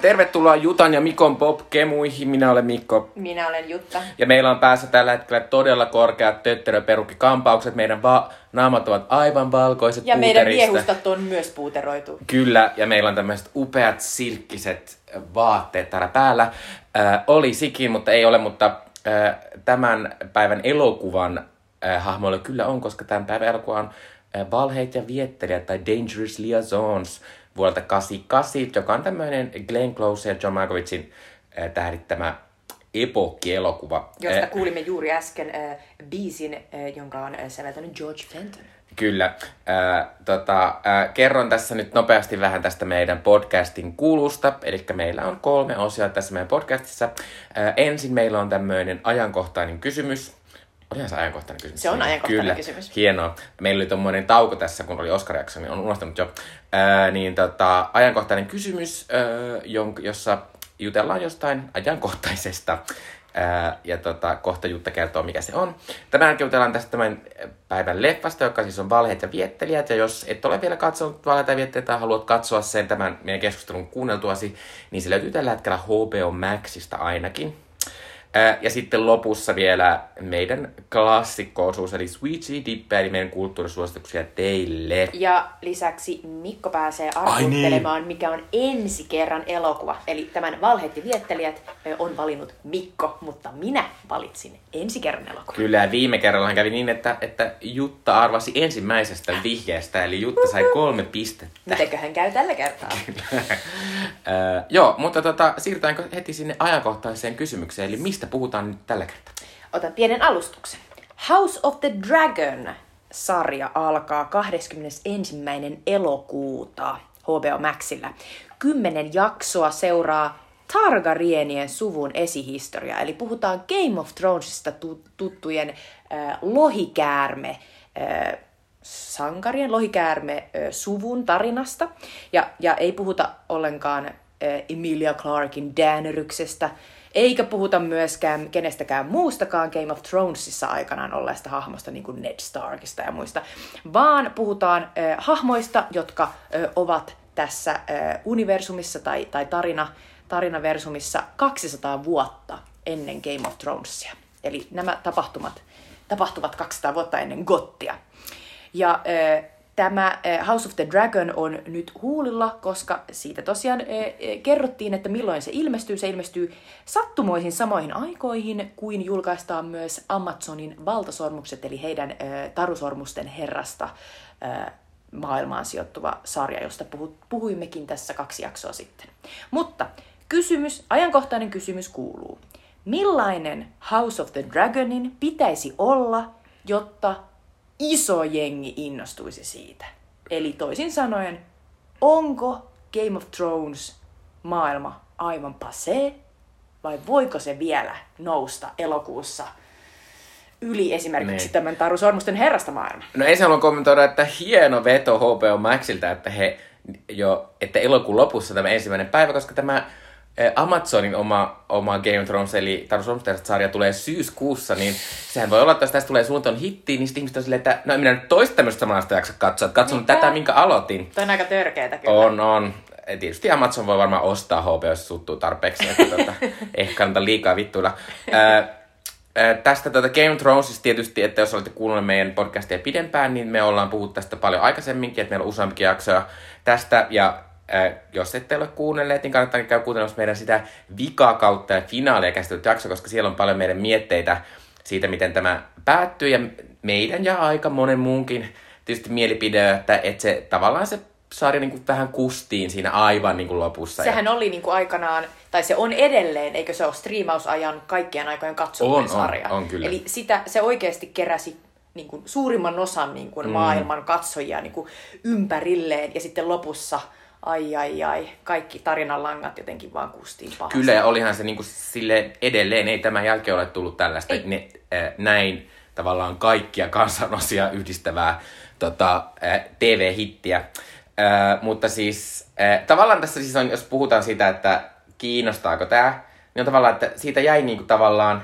Tervetuloa Jutan ja Mikon Pop-kemuihin. Minä olen Mikko. Minä olen Jutta. Ja meillä on päässä tällä hetkellä todella korkeat tötteröperukkikampaukset. Meidän va- naamat ovat aivan valkoiset Ja meidän puuterista. viehustat on myös puuteroitu. Kyllä, ja meillä on tämmöiset upeat silkkiset vaatteet täällä päällä. Äh, oli sikin, mutta ei ole, mutta äh, tämän päivän elokuvan äh, hahmoilla kyllä on, koska tämän päivän elokuva on äh, Valheet ja viettelijät tai Dangerous Liaisons vuodelta 88, joka on tämmöinen Glenn Close ja John Malkovichin äh, tähdittämä epokki-elokuva. Josta Äh, kuulimme juuri äsken äh, biisin, äh, jonka on äh, säveltänyt George Fenton. Kyllä. Äh, tota, äh, kerron tässä nyt nopeasti vähän tästä meidän podcastin kulusta. Eli meillä on kolme osia tässä meidän podcastissa. Äh, ensin meillä on tämmöinen ajankohtainen kysymys. Olihan se ajankohtainen kysymys. Se on ajankohtainen Kyllä. kysymys. Hienoa. Meillä oli tommonen tauko tässä, kun oli oscar jakso, niin on unohtanut jo. Ää, niin tota, ajankohtainen kysymys, ää, jonka, jossa jutellaan jostain ajankohtaisesta. Ää, ja tota, kohta Jutta kertoo, mikä se on. Tämän jälkeen jutellaan tästä tämän päivän leffasta, joka siis on Valheet ja viettelijät. Ja jos et ole vielä katsonut Valheet ja viettelijät tai haluat katsoa sen tämän meidän keskustelun kuunneltuasi, niin se löytyy tällä hetkellä HBO Maxista ainakin. Ja sitten lopussa vielä meidän klassikko-osuus, eli Sweetie Dippe, eli meidän kulttuurisuosituksia teille. Ja lisäksi Mikko pääsee Ai niin. arvuttelemaan, mikä on ensi kerran elokuva. Eli tämän Valheet ja viettelijät on valinnut Mikko, mutta minä valitsin ensi kerran elokuva. Kyllä, ja viime kerrallahan kävi niin, että, että Jutta arvasi ensimmäisestä vihjeestä, eli Jutta sai kolme pistettä. Mitenköhän käy tällä kertaa? Ää, joo, mutta tota, siirrytäänkö heti sinne ajankohtaiseen kysymykseen, eli mistä puhutaan nyt tällä kertaa? Otan pienen alustuksen. House of the Dragon-sarja alkaa 21. elokuuta HBO Maxilla. Kymmenen jaksoa seuraa Targaryenien suvun esihistoria, eli puhutaan Game of Thronesista tu- tuttujen äh, lohikäärme äh, sankarien lohikäärme äh, suvun tarinasta. Ja, ja ei puhuta ollenkaan äh, Emilia Clarkin Daeneryksestä, eikä puhuta myöskään kenestäkään muustakaan Game of Thronesissa aikanaan olleesta hahmosta, niin kuin Ned Starkista ja muista, vaan puhutaan äh, hahmoista, jotka äh, ovat tässä äh, universumissa tai, tai tarina, tarinaversumissa 200 vuotta ennen Game of Thronesia. Eli nämä tapahtumat tapahtuvat 200 vuotta ennen Gottia. Ja äh, tämä äh, House of the Dragon on nyt huulilla, koska siitä tosiaan äh, äh, kerrottiin, että milloin se ilmestyy. Se ilmestyy sattumoihin samoihin aikoihin, kuin julkaistaan myös Amazonin valtasormukset, eli heidän tarusormusten herrasta maailmaan sijoittuva sarja, josta puhu, puhuimmekin tässä kaksi jaksoa sitten. Mutta kysymys, ajankohtainen kysymys kuuluu. Millainen House of the Dragonin pitäisi olla, jotta iso jengi innostuisi siitä? Eli toisin sanoen, onko Game of Thrones maailma aivan passé, vai voiko se vielä nousta elokuussa yli esimerkiksi Niin. tämän Taru Sormusten herrasta maailma? No ensin haluan kommentoida, että hieno veto HBO Maxilta, että he jo, että elokuun lopussa tämä ensimmäinen päivä, koska tämä Amazonin oma, oma Game of Thrones, eli Taru sarja tulee syyskuussa, niin sehän voi olla, että jos tästä tulee suuntaan hitti, niin sitten ihmiset on silleen, että no minä nyt toista tämmöistä samanlaista jaksa katsoa, että katson tätä, minkä aloitin. Toi on aika törkeetä kyllä. On, on. Ja Tietysti Amazon voi varmaan ostaa HBO, jos suuttuu tarpeeksi, että tota, ehkä kannata liikaa vittuilla. Ää, tästä tota Game of Thronesista tietysti, että jos olette kuunnelleet meidän podcastia pidempään, niin me ollaan puhuttu tästä paljon aikaisemminkin, että meillä on useampikin jaksoja tästä, ja ää, jos ette ole kuunnelleet, niin kannattaa käydä kuuntelemassa meidän sitä vikaa kautta ja finaalia käsitellyt jakso, koska siellä on paljon meidän mietteitä siitä, miten tämä päättyy, ja meidän ja aika monen muunkin tietysti mielipide, että, että se tavallaan se sarja niin kuin vähän kustiin siinä aivan niin kuin lopussa. Sehän oli niin kuin aikanaan, tai se on edelleen, eikö se ole striimausajan kaikkien aikojen On, katsotuin on, sarja. on kyllä. Eli sitä, se oikeasti keräsi niin kuin suurimman osan niin kuin mm. maailman katsojia niin kuin ympärilleen, ja sitten lopussa, ai ai ai, kaikki tarinan langat jotenkin vaan kustiin pahasti. Kyllä, ja olihan se niin kuin sille edelleen, ei tämän jälkeen ole tullut tällaista Ei. ne, äh, näin tavallaan kaikkia kansanosia yhdistävää tota, äh, TV-hittiä. Äh, mutta siis äh, tavallaan tässä siis on, jos puhutaan siitä, että kiinnostaako tämä, niin on tavallaan, että siitä jäi niin kuin tavallaan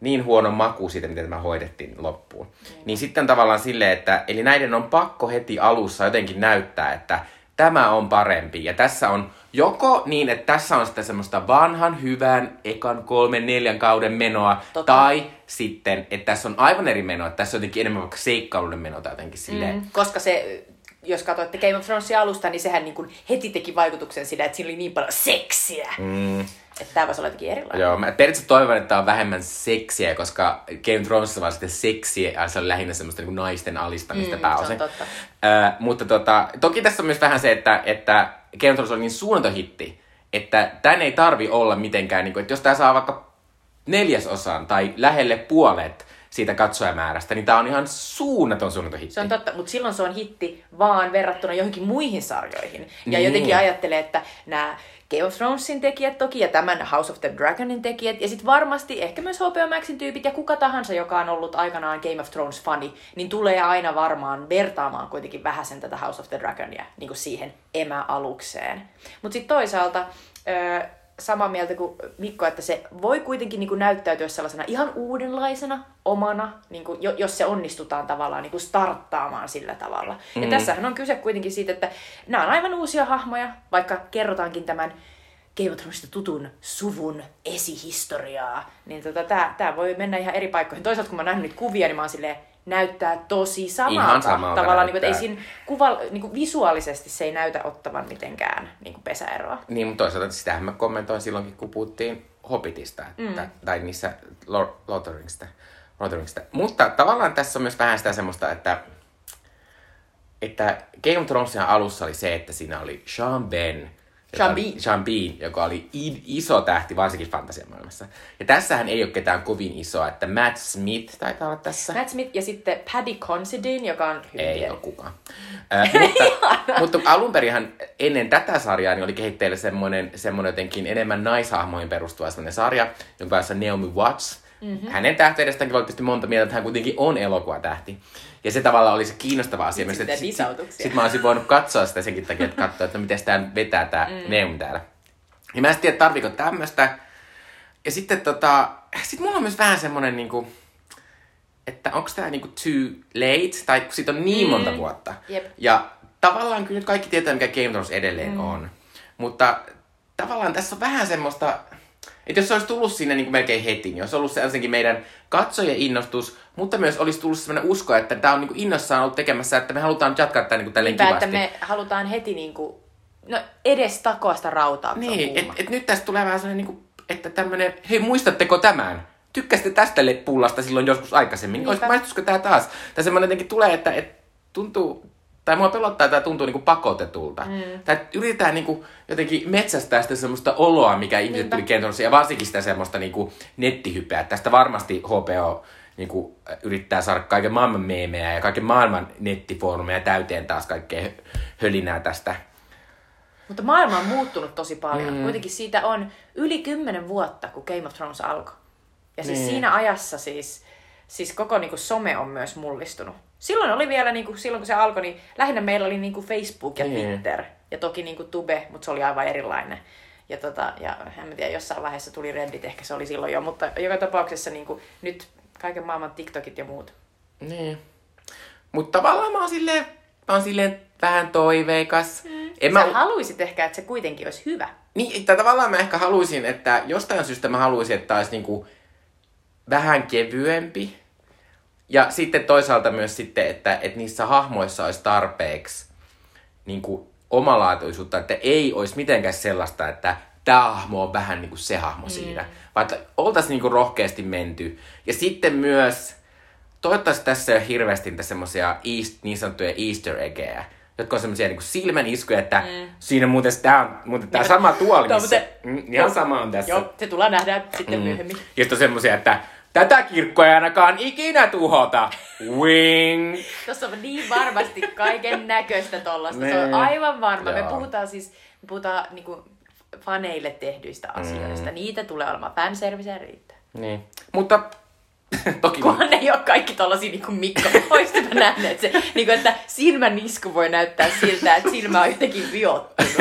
niin huono maku siitä, miten tämä hoidettiin loppuun. Niin sitten tavallaan silleen, että eli näiden on pakko heti alussa jotenkin näyttää, että tämä on parempi. Ja tässä on joko niin, että tässä on sitä semmoista vanhan hyvän ekan kolmen neljän kauden menoa, Totta. tai sitten, että tässä on aivan eri menoa, että tässä on jotenkin enemmän vaikka seikkailuiden menoa tai jotenkin silleen. Mm, koska se, jos katsoitte Game of Thronesia alusta, niin sehän niin kuin heti teki vaikutuksen sillä, että siinä oli niin paljon seksiä. Mm. Että tämä voisi olla jotenkin erilainen. Joo, mä periaatteessa toivon, että tää on vähemmän seksiä, koska Game of Thronesissa vaan sitten seksiä, ja se on lähinnä semmoista niin naisten alistamista Mm, pääosin. se on totta. Ö, mutta tota, toki tässä on myös vähän se, että, että Game of Thrones on niin suunnaton hitti, että tän ei tarvi olla mitenkään, niin kuin, että jos tää saa vaikka neljäsosan tai lähelle puolet siitä katsojamäärästä, niin tää on ihan suunnaton suunnaton hitti. Se on totta, mutta silloin se on hitti vaan verrattuna johonkin muihin sarjoihin. Ja Niin. jotenkin ajattelee, että nämä Game of Thronesin tekijät toki ja tämän House of the Dragonin tekijät ja sitten varmasti ehkä myös HBO Maxin tyypit ja kuka tahansa, joka on ollut aikanaan Game of Thrones-fani, niin tulee aina varmaan vertaamaan kuitenkin vähäsen tätä House of the Dragonia niin kuin siihen emäalukseen. Mutta sitten toisaalta öö, samaa mieltä kuin Mikko, että se voi kuitenkin niin kuin näyttäytyä sellaisena ihan uudenlaisena, omana, niin kuin, jo- jos se onnistutaan tavallaan niin kuin starttaamaan sillä tavalla. Mm. Ja tässähän on kyse kuitenkin siitä, että nämä on aivan uusia hahmoja, vaikka kerrotaankin tämän Game tutun suvun esihistoriaa, niin tota, tää, tää voi mennä ihan eri paikkoihin. Toisaalta kun mä nähnyt niitä kuvia, niin mä oon silleen, näyttää tosi samalta. Ihan samalta Tavallaan, niin kuin, että ei siinä kuva, niin kuin visuaalisesti se ei näytä ottavan mitenkään niin kuin pesäeroa. Niin, mutta toisaalta sitähän mä kommentoin silloinkin, kun puhuttiin Hobbitista, että, mm. tai niissä Ringsista. Mutta tavallaan tässä on myös vähän sitä semmoista, että, että Game of Thronesin alussa oli se, että siinä oli Sean Ben, Sean Bean. Sean Bean, joka oli iso tähti, varsinkin fantasiamaailmassa. Ja tässähän ei ole ketään kovin isoa, että Matt Smith taitaa olla tässä. Matt Smith ja sitten Paddy Considine, joka on hyvin Ei pieni. ole kukaan. Äh, mutta, mutta alun perinhan ennen tätä sarjaa niin oli kehitteillä semmoinen, semmoinen jotenkin enemmän naishahmoihin perustuva sarja, jonka kanssa Naomi Watts. Mm-hmm. Hänen tähteydestäänkin voi tietysti monta mieltä, että hän kuitenkin on elokuvatähti. Ja se tavallaan oli se kiinnostava asia. Sitten sit, sit, sit mä olisin voinut katsoa sitä senkin takia, että katsoa, että no miten tämä vetää tämä mm. Naomi täällä. Ja mä en tiedä, tarviiko tämmöistä. Ja sitten tota, sit mulla on myös vähän semmoinen niinku, että onko tämä niinku too late, tai kun siitä on niin monta vuotta. Jep. Ja tavallaan kyllä nyt kaikki tietää, mikä Game of Thrones edelleen mm. on. Mutta tavallaan tässä on vähän semmoista, että jos se olisi tullut sinne niin kuin melkein heti, niin olisi ollut se ensinnäkin meidän katsojien innostus, mutta myös olisi tullut sellainen usko, että tämä on niin kuin innossaan ollut tekemässä, että me halutaan jatkaa tätä niin kuin tälleen Niinpä, kivasti. että me halutaan heti niinku, no edes takoa sitä rautaa, Niin, kuuma. et, nyt tästä tulee vähän sellainen, niin kuin, että tämmöinen, hei muistatteko tämän? Tykkäsitte tästä pullasta silloin joskus aikaisemmin? Niinpä. Olis, maistuisiko tämä taas? Tai semmoinen jotenkin tulee, että et, tuntuu, tai mua pelottaa, että tämä tuntuu niinku pakotetulta. Mm. Tai yritetään niinku jotenkin metsästää sitä semmoista oloa, mikä ihmiset Niinpä. tuli kentossa, ja varsinkin sitä semmoista niinku nettihypeä. Tästä varmasti HBO niinku, yrittää saada kaiken maailman meemejä ja kaiken maailman nettifoorumeja täyteen taas kaikkea hö- hölinää tästä. Mutta maailma on muuttunut tosi paljon. Mm. Kuitenkin siitä on yli kymmenen vuotta, kun Game of Thrones alkoi. Ja siis Niin. siinä ajassa siis, siis koko niinku some on myös mullistunut. Silloin oli vielä, niinku, silloin kun se alkoi, niin lähinnä meillä oli niinku Facebook ja Niin. Twitter. Ja toki niinku Tube, mutta se oli aivan erilainen. Ja, tota, ja en mä tiedä, jossain vaiheessa tuli Reddit, ehkä se oli silloin jo, mutta joka tapauksessa niinku, nyt kaiken maailman TikTokit ja muut. Niin. Mutta tavallaan mä oon silleen, mä oon silleen vähän toiveikas. Mm. En Sä mä, haluaisit ehkä, että se kuitenkin olisi hyvä. niin, tai tavallaan mä ehkä haluaisin, että jostain syystä mä haluaisin, että olisi niinku vähän kevyempi. Ja sitten toisaalta myös sitten, että, että niissä hahmoissa olisi tarpeeksi niinku omalaatuisuutta, että ei olisi mitenkään sellaista, että tämä hahmo on vähän niinku se hahmo mm. siinä. Vaan että oltaisiin niinku rohkeasti menty. Ja sitten myös, toivottavasti tässä ei ole hirveästi semmoisia east, niin sanottuja easter eggejä, jotka on semmoisia niinku silmän iskuja, että mm. siinä muuten tämä on muuten tää sama tuoli, missä, muuten- mm, ihan sama on tässä. Joo, se tullaan nähdä sitten mm. myöhemmin. Ja sitten on semmoisia, että tätä kirkkoa ei ainakaan ikinä tuhota. Wing. Tuossa on niin varmasti kaiken näköistä tollasta. Se on Niin. aivan varma. Me Joo. puhutaan siis me puhutaan niinku faneille tehdyistä asioista. Mm. Niitä tulee olemaan fanserviceä riittää. Niin. Mutta toki... Kunhan ne ei ole kaikki tollasia niin kuin Mikko. Oisitte nähneet se, niin kuin, että silmän isku voi näyttää siltä, että silmä on jotenkin viottunut.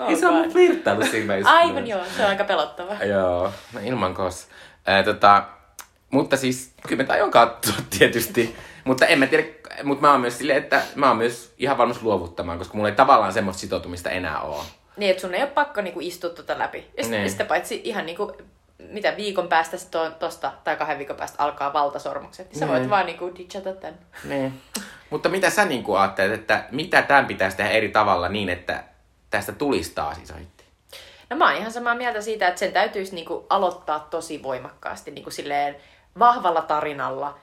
Oh Ei se on flirttailu silmäistä. Aivan joo, se on aika pelottava. Joo, no ilman kos. Ää, tota, mutta siis, kyllä mä aion katsoa tietysti. Mutta en mä tiedä, mutta mä oon myös silleen, että mä oon myös ihan valmis luovuttamaan, koska mulla ei tavallaan semmoista sitoutumista enää ole. Niin, että sun ei ole pakko niinku istua tota läpi. Ja sit, Niin. sitä paitsi ihan niinku, mitä viikon päästä sit to, tosta, tai kahden viikon päästä alkaa valtasormukset, niin sä voit Niin. vaan niinku ditchata tän. Niin. Mutta mitä sä niin kuin ajattelet, että mitä tämän pitäisi tehdä eri tavalla niin, että tästä tulisi taas iso hitti? No mä oon ihan samaa mieltä siitä, että sen täytyisi niinku aloittaa tosi voimakkaasti niinku silleen vahvalla tarinalla,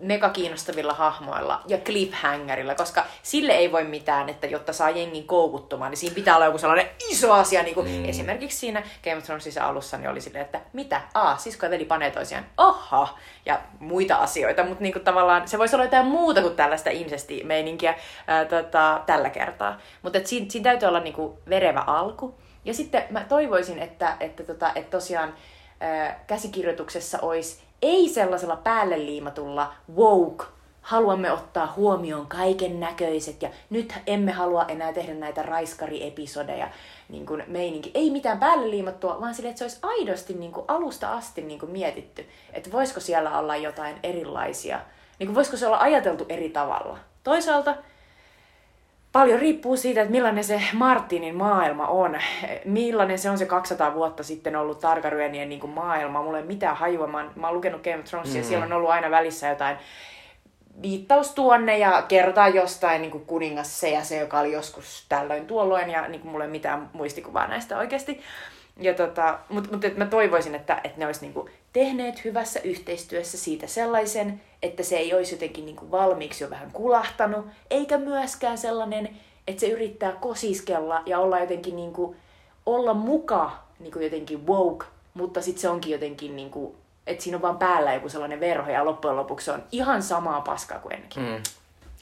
mega kiinnostavilla hahmoilla ja cliffhangerilla, koska sille ei voi mitään, että jotta saa jengin koukuttumaan, niin siinä pitää olla joku sellainen iso asia, niin kuin mm. esimerkiksi siinä Game of Thronesissa alussa niin oli silleen, että mitä? Aa, sisko ja veli panee toisiaan. Oha! Ja muita asioita, mutta niin kuin tavallaan se voisi olla jotain muuta kuin tällaista incesti-meininkiä ää, tota, tällä kertaa. Mutta siinä, siinä täytyy olla niin kuin verevä alku. Ja sitten mä toivoisin, että, että, tota, että tosiaan ää, käsikirjoituksessa olisi ei sellaisella päälle liimatulla woke, haluamme ottaa huomioon kaiken näköiset ja nyt emme halua enää tehdä näitä raiskari-episodeja, niin kuin meininki. Ei mitään päälle liimattua, vaan sille, että se olisi aidosti niin kuin alusta asti niin kuin mietitty, että voisiko siellä olla jotain erilaisia, niin kuin voisiko se olla ajateltu eri tavalla. Toisaalta paljon riippuu siitä, että millainen se Martinin maailma on. Millainen se on se 200 vuotta sitten ollut Targaryenien niin kuin maailma. Mulla ei mitään hajua. Mä oon, mä oon lukenut Game of Thronesia, mm. siellä on ollut aina välissä jotain viittaus tuonne ja kertaa jostain niin kuin kuningas se ja se, joka oli joskus tällöin tuolloin ja niin kuin mulla ei mitään muistikuvaa näistä oikeasti. Ja tota, mutta mut, et mä toivoisin, että, että ne olisi niinku tehneet hyvässä yhteistyössä siitä sellaisen, että se ei olisi jotenkin niinku valmiiksi jo vähän kulahtanut, eikä myöskään sellainen, että se yrittää kosiskella ja olla jotenkin niinku, olla muka niinku jotenkin woke, mutta sitten se onkin jotenkin niinku, että siinä on vaan päällä joku sellainen verho ja loppujen lopuksi se on ihan samaa paskaa kuin ennenkin. Mm.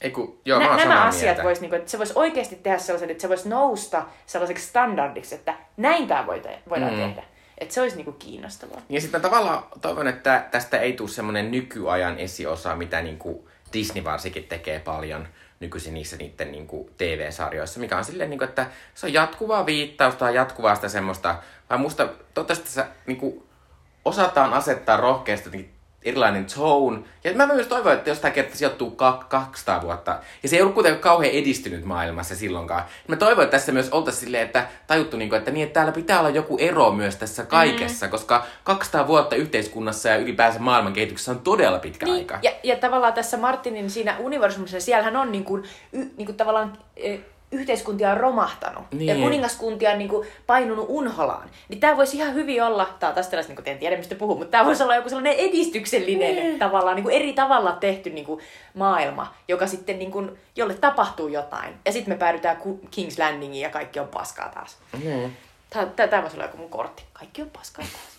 Ei kun, joo, Nä, nämä asiat vois, niinku, että se voisi oikeasti tehdä sellaisen, että se voisi nousta sellaiseksi standardiksi, että näin tämä voidaan mm. tehdä. Että se olisi niinku kiinnostavaa. Ja sitten tavallaan toivon, että tästä ei tule semmoinen nykyajan esiosa, mitä niinku Disney varsinkin tekee paljon nykyisin niissä niiden niinku TV-sarjoissa, mikä on silleen, niinku, että se on jatkuvaa viittausta, jatkuvaa sitä semmoista, vai musta toivottavasti tässä niinku, osataan asettaa rohkeasti erilainen tone. Ja mä myös toivon, että jos tämä kerta sijoittuu ka- 200 vuotta, ja se ei ollut kuitenkaan kauhean edistynyt maailmassa silloinkaan. Mä toivon, että tässä myös oltaisiin silleen, että tajuttu, niin kuin, että, niin, että täällä pitää olla joku ero myös tässä kaikessa, mm. koska 200 vuotta yhteiskunnassa ja ylipäänsä maailman kehityksessä on todella pitkä Niin, aika. ja, ja tavallaan tässä Martinin siinä universumissa, siellähän on niinku, y, niinku tavallaan e, yhteiskuntia on romahtanut Niin. ja kuningaskuntia on niinku painunut unholaan. Niin tämä voisi ihan hyvin olla, tää on taas tällaista, te en tiedä mistä puhuu, mutta tämä voisi olla joku sellainen edistyksellinen Niin. tavallaan niinku eri tavalla tehty niinku maailma, joka sitten niinku, jolle tapahtuu jotain. Ja sitten me päädytään King's Landingiin ja kaikki on paskaa taas. Mm. Tämä, tämä voisi olla joku mun kortti. Kaikki on paskaa taas.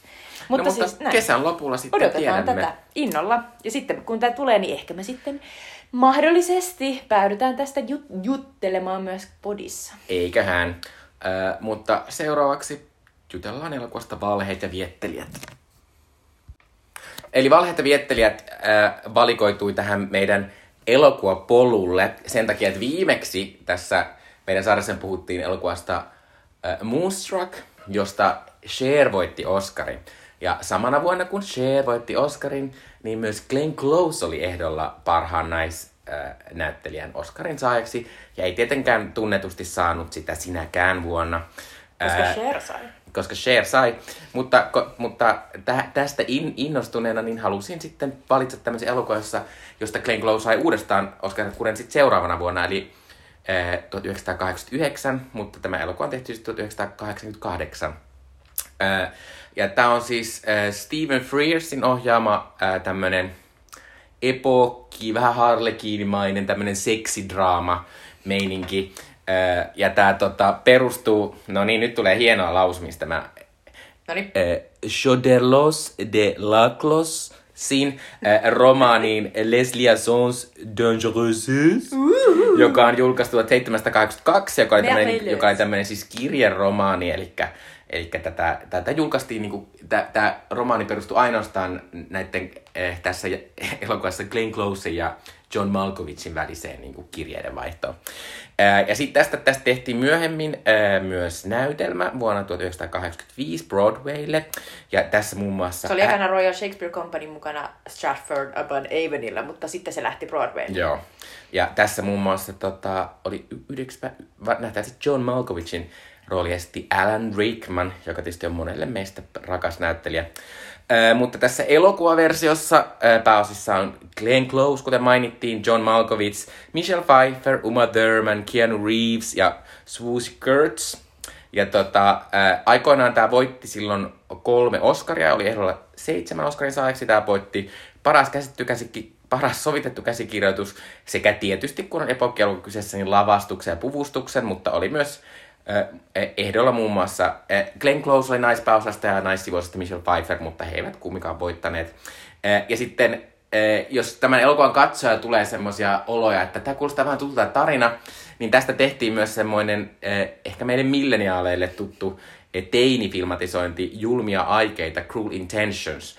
Mutta, no, mutta siis, kesän lopulla sitten Odotetaan tiedämme. tätä innolla. Ja sitten kun tämä tulee, niin ehkä me sitten mahdollisesti päädytään tästä jut- juttelemaan myös podissa. Eiköhän. Äh, mutta seuraavaksi jutellaan elokuvasta Valheet ja viettelijät. Eli Valheet ja viettelijät äh, valikoitui tähän meidän elokuvapolulle sen takia, että viimeksi tässä meidän sarjassa puhuttiin elokuvasta äh, Moonstruck, josta Cher voitti Oscarin. Ja samana vuonna kun Cher voitti Oscarin, niin myös Glenn Close oli ehdolla parhaan naisnäyttelijän Oscarin saajaksi. Ja ei tietenkään tunnetusti saanut sitä sinäkään vuonna. Koska Ää, Cher sai. koska Cher sai. Mutta, ko, mutta tä, tästä in, innostuneena niin halusin sitten valita tämmöisen elokuvan, josta Glenn Close sai uudestaan Oscarin kuren sitten seuraavana vuonna, eli eh, 1989, mutta tämä elokuva on tehty siis 1988. Ja tämä on siis eh, Stephen Frearsin ohjaama eh, tämmöinen epokki, vähän harlekiinimainen, tämmöinen seksidraama meininki. Öö, ja tämä tota, perustuu, no niin, nyt tulee hienoa lausumista. Mä, No niin. öö, Choderlos de Laclos sin öö, romaaniin Les Liaisons Dangereuses, joka on julkaistu 1782, joka oli tämmöinen, Merveilleuse. joka oli tämmöinen siis kirjeromaani, eli Eli tätä, tätä julkaistiin, niin kuin, tämä romaani perustui ainoastaan näiden eh, tässä elokuvassa Glenn Closein ja John Malkovichin väliseen niin kuin, kirjeiden vaihtoon. Ää, ja sitten tästä, tästä tehtiin myöhemmin ää, myös näytelmä vuonna 1985 Broadwaylle. Ja tässä muun muassa... Se oli ekana Royal Shakespeare Company mukana Stratford upon Avonilla, mutta sitten se lähti Broadwaylle. Joo. Ja tässä muun muassa tota, oli yhdeksän, nähtäisi John Malkovichin rooli esitti Alan Rickman, joka tietysti on monelle meistä rakas näyttelijä. Äh, mutta tässä elokuvaversiossa äh, pääosissa on Glenn Close, kuten mainittiin, John Malkovich, Michelle Pfeiffer, Uma Thurman, Keanu Reeves ja Swoosh Kurtz. Ja tota, äh, aikoinaan tämä voitti silloin kolme Oscaria, oli ehdolla seitsemän Oscarin saajaksi. Tämä voitti paras, käsitty, paras sovitettu käsikirjoitus sekä tietysti, kun on epokki kyseessä, niin lavastuksen ja puvustuksen, mutta oli myös ehdolla muun muassa Glenn Close oli naispääosasta ja naissivuosasta Michelle Pfeiffer, mutta he eivät kumminkaan voittaneet. Ja sitten jos tämän elokuvan katsoja tulee semmoisia oloja, että tämä kuulostaa vähän tutulta tarina, niin tästä tehtiin myös semmoinen ehkä meidän milleniaaleille tuttu teinifilmatisointi Julmia aikeita, Cruel Intentions,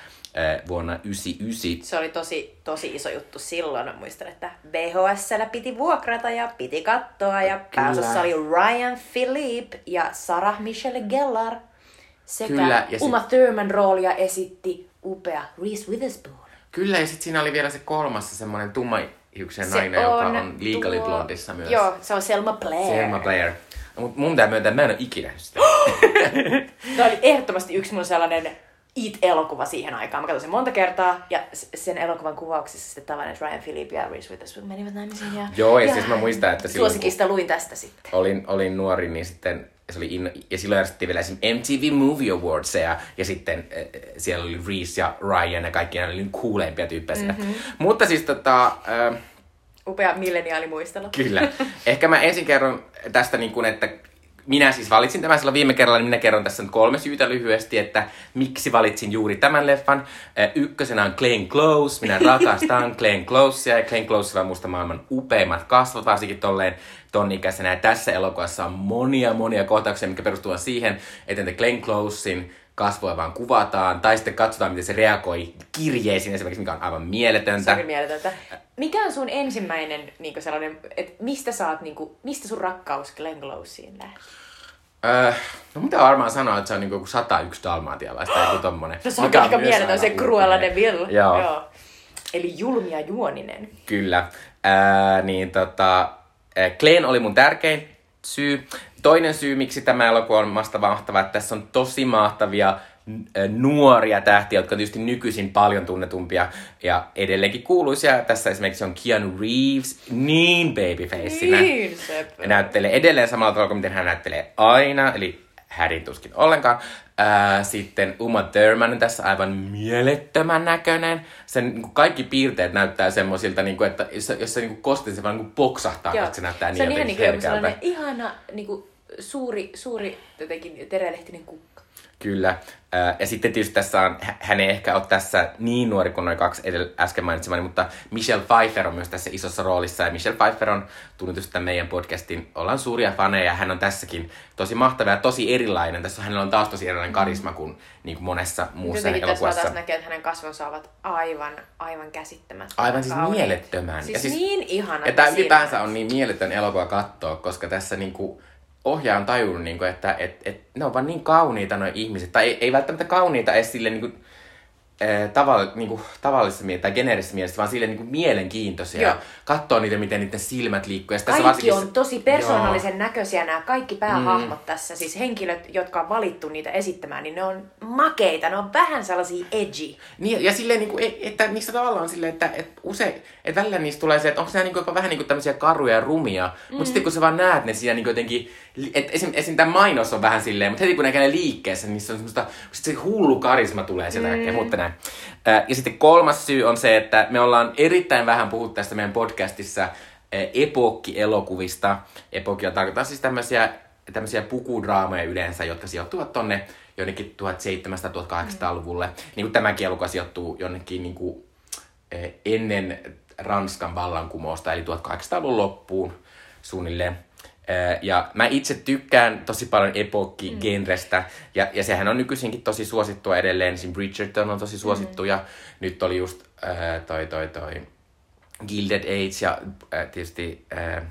vuonna 1999. Se oli tosi, tosi iso juttu silloin. Muistan, että VHSllä piti vuokrata ja piti katsoa. Ja pääosassa oli Ryan Philippe ja Sarah Michelle Gellar. Sekä Kyllä, ja Uma sit... Thurman roolia esitti upea Reese Witherspoon. Kyllä, ja sitten siinä oli vielä se kolmas, semmoinen tumma se nainen, on joka on Legally tuo... Blondissa myös. Joo, se on Selma Blair. Selma Blair. No, mutta mun pitää myöntää, mä en ole ikinä sitä. Tämä oli ehdottomasti yksi mun sellainen It-elokuva siihen aikaan. Mä katsoin sen monta kertaa ja sen elokuvan kuvauksissa sitten tavan, että Ryan Phillippe ja Reese Witherspoon menivät naimisiin. Ja, Joo, ja, ja siis mä muistan, että silloin Suosikista luin tästä sitten. Olin, olin nuori, niin sitten se oli inno, ja silloin järjestettiin vielä MTV Movie Awards ja, ja sitten äh, siellä oli Reese ja Ryan ja kaikki nämä oli niin kuuleimpia tyyppejä mm-hmm. Mutta siis tota... Äh, Upea milleniaalimuistelu. Kyllä. Ehkä mä ensin kerron tästä, niin kuin, että minä siis valitsin tämän silloin viime kerralla, niin minä kerron tässä nyt kolme syytä lyhyesti, että miksi valitsin juuri tämän leffan. Ykkösenä on Glenn Close, minä rakastan Glenn Closea ja Glenn Close on musta maailman upeimmat kasvot, varsinkin tolleen ton ikäisenä. Ja tässä elokuvassa on monia monia kohtauksia, mikä perustuu siihen, että Glenn Closein kasvoja vaan kuvataan, tai sitten katsotaan, miten se reagoi kirjeisiin esimerkiksi, mikä on aivan mieletöntä. Se on mieletöntä. Mikä on sun ensimmäinen niin sellainen, että mistä saat, niin kuin, mista sun rakkaus Glenn Closeen lähtee? Öö, no mitä varmaan sanoa, että se on niinku 101 dalmatialaista, joku tommonen. No se on aika mieletön, se Cruella de Vil. Joo. Joo. Eli julmia juoninen. Kyllä. Öö, niin tota, Glenn oli mun tärkein syy. Toinen syy, miksi tämä elokuva on mahtava, että tässä on tosi mahtavia nuoria tähtiä, jotka on tietysti nykyisin paljon tunnetumpia ja edelleenkin kuuluisia. Tässä esimerkiksi on Keanu Reeves, niin babyfacinä. Niin, näyttelee edelleen samalla tavalla kuin miten hän näyttelee aina, eli hädin tuskin ollenkaan. Ää, sitten Uma Thurman on tässä aivan mielettömän näköinen. Sen niin kuin kaikki piirteet näyttää semmoisilta, niin kuin, että jos, jos se niin kuin se vaan niin kuin poksahtaa, Joo. että se näyttää se niin on ihan niin kuin ihana niin kuin suuri, suuri jotenkin terelehtinen kukka. Kyllä. Ja sitten tietysti tässä on, hän ei ehkä ole tässä niin nuori kuin noin kaksi edellä äsken mainitsemani, mutta Michelle Pfeiffer on myös tässä isossa roolissa. Ja Michelle Pfeiffer on tunnetusti tämän meidän podcastin, ollaan suuria faneja. Hän on tässäkin tosi mahtava ja tosi erilainen. Tässä hänellä on taas tosi erilainen karisma kuin, niin kuin monessa muussa Jotenkin elokuvassa. tässä taas näkee, että hänen kasvonsa ovat aivan, aivan käsittämättömän Aivan siis kauniit. mielettömän. Siis, ja siis niin ihana. Ja tämä ylipäänsä on niin mieletön elokuva katsoa, koska tässä niin kuin, ohjaaja on tajunnut, niin kuin, että et, et, ne on vaan niin kauniita nuo ihmiset. Tai ei, ei välttämättä kauniita edes sille niin kuin, tavall, niin kuin, tavallisessa mielessä tai generisessä mielessä, vaan sille niin kuin mielenkiintoisia. Joo. Katsoo niitä, miten niiden silmät liikkuu. Ja kaikki varsinkin... on tosi persoonallisen Joo. näköisiä nämä kaikki päähahmot mm. tässä. Siis henkilöt, jotka on valittu niitä esittämään, niin ne on makeita, ne on vähän sellaisia edgy. Niin, ja silleen, niin kuin, että niissä tavallaan on silleen, että, että usein, että välillä niistä tulee se, että onko se niin kuin, jopa vähän niin kuin tämmöisiä karuja ja rumia, mm. mutta sitten kun sä vaan näet ne siinä niin kuin jotenkin, että esim, esim tämä mainos on vähän silleen, mutta heti kun näkee ne liikkeessä, niin se on semmoista, se hullu karisma tulee sieltä mm. mutta näin. Ja sitten kolmas syy on se, että me ollaan erittäin vähän puhuttu tästä meidän podcastissa epokki-elokuvista. Epokia tarkoittaa siis tämmöisiä, tämmöisiä pukudraamoja yleensä, jotka sijoittuvat tonne jonnekin 1700-1800-luvulle. Mm. Niin kuin tämäkin elokuva sijoittuu jonnekin niin kuin, ennen Ranskan vallankumousta, eli 1800-luvun loppuun suunnilleen. Ja mä itse tykkään tosi paljon epokki-genrestä, ja, ja sehän on nykyisinkin tosi suosittua edelleen. Siinä Bridgerton on tosi suosittu, ja nyt oli just ää, toi, toi, toi Gilded Age ja ää, tietysti ää,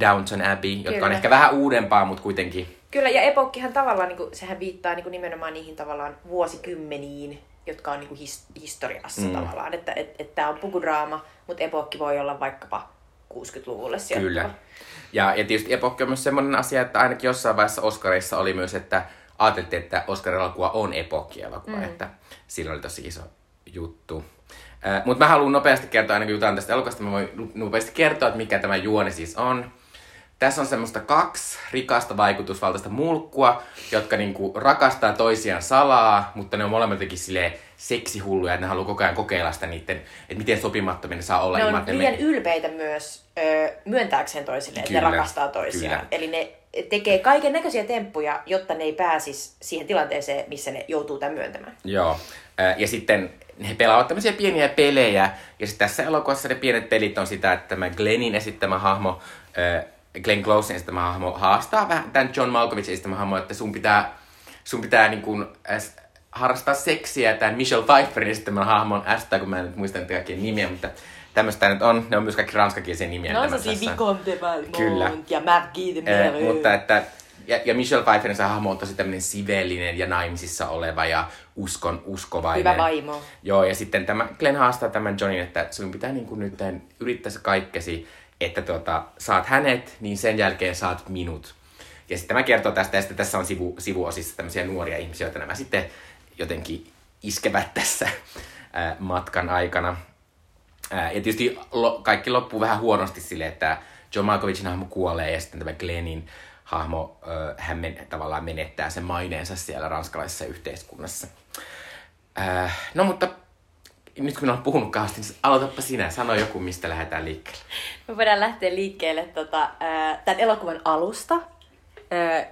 Downton Abbey, jotka Kyllä. on ehkä vähän uudempaa, mutta kuitenkin Kyllä, ja epokkihan tavallaan, niin kuin, sehän viittaa niin kuin nimenomaan niihin tavallaan vuosikymmeniin, jotka on niin kuin his, historiassa mm. tavallaan. Että et, et tämä on pukudraama, mutta epokki voi olla vaikkapa 60-luvulle sijoittuva. Kyllä. Ja, ja tietysti epokki on myös semmoinen asia, että ainakin jossain vaiheessa Oscarissa oli myös, että ajateltiin, että Oscar-elokuva on epokki-elokuva, mm. että sillä oli tosi iso juttu. Äh, Mutta mä haluan nopeasti kertoa, aina kun jutaan tästä elokuvasta, mä voin no- nopeasti kertoa, että mikä tämä juoni siis on. Tässä on semmoista kaksi rikasta vaikutusvaltaista mulkkua, jotka niinku rakastaa toisiaan salaa, mutta ne on molemmat jotenkin silleen seksihulluja, että ne haluaa koko ajan kokeilla sitä niiden, että miten sopimattomia ne saa olla. Ne ilman, on ne liian me- ylpeitä myös ö, myöntääkseen toisille, että ne Kyllä, rakastaa toisiaan. kyllä. Eli ne tekee kaiken näköisiä temppuja, jotta ne ei pääsisi siihen tilanteeseen, missä ne joutuu tämän myöntämään. Joo. Ja sitten he pelaavat tämmöisiä pieniä pelejä. Ja sitten tässä elokuvassa ne pienet pelit on sitä, että tämä Glennin esittämä hahmo, Glenn Closein esittämä hahmo haastaa vähän tämän John Malkovichin esittämä hahmo, että sun pitää, sun pitää niin kuin, äs, harrastaa seksiä tämän Michelle Pfeifferin esittämän hahmon ästä, kun mä en nyt muista kaikkien nimiä, mutta tämmöistä nyt on. Ne on myös kaikki ranskakielisiä nimiä. No mä se Vicomte de Kyllä. ja Marquis de Eh, Mereux. mutta että, ja, ja Michelle Pfeifferin se hahmo on tosi tämmöinen sivellinen ja naimisissa oleva ja uskon, uskovainen. Hyvä vaimo. Joo, ja sitten tämä Glenn haastaa tämän Johnin, että sinun pitää niin kuin nyt yrittää se kaikkesi, että tuota, saat hänet, niin sen jälkeen saat minut. Ja sitten tämä kertoo tästä, ja sitten tässä on sivu, sivuosissa tämmöisiä nuoria ihmisiä, joita nämä sitten jotenkin iskevät tässä matkan aikana. Ja tietysti kaikki loppuu vähän huonosti sille, että John Malkovichin hahmo kuolee ja sitten tämä Glennin hahmo, hän men, tavallaan menettää sen maineensa siellä ranskalaisessa yhteiskunnassa. No mutta nyt kun minä olen puhunut kauheasti, niin aloitapa sinä. Sano joku, mistä lähdetään liikkeelle. Me voidaan lähteä liikkeelle tota, tämän elokuvan alusta,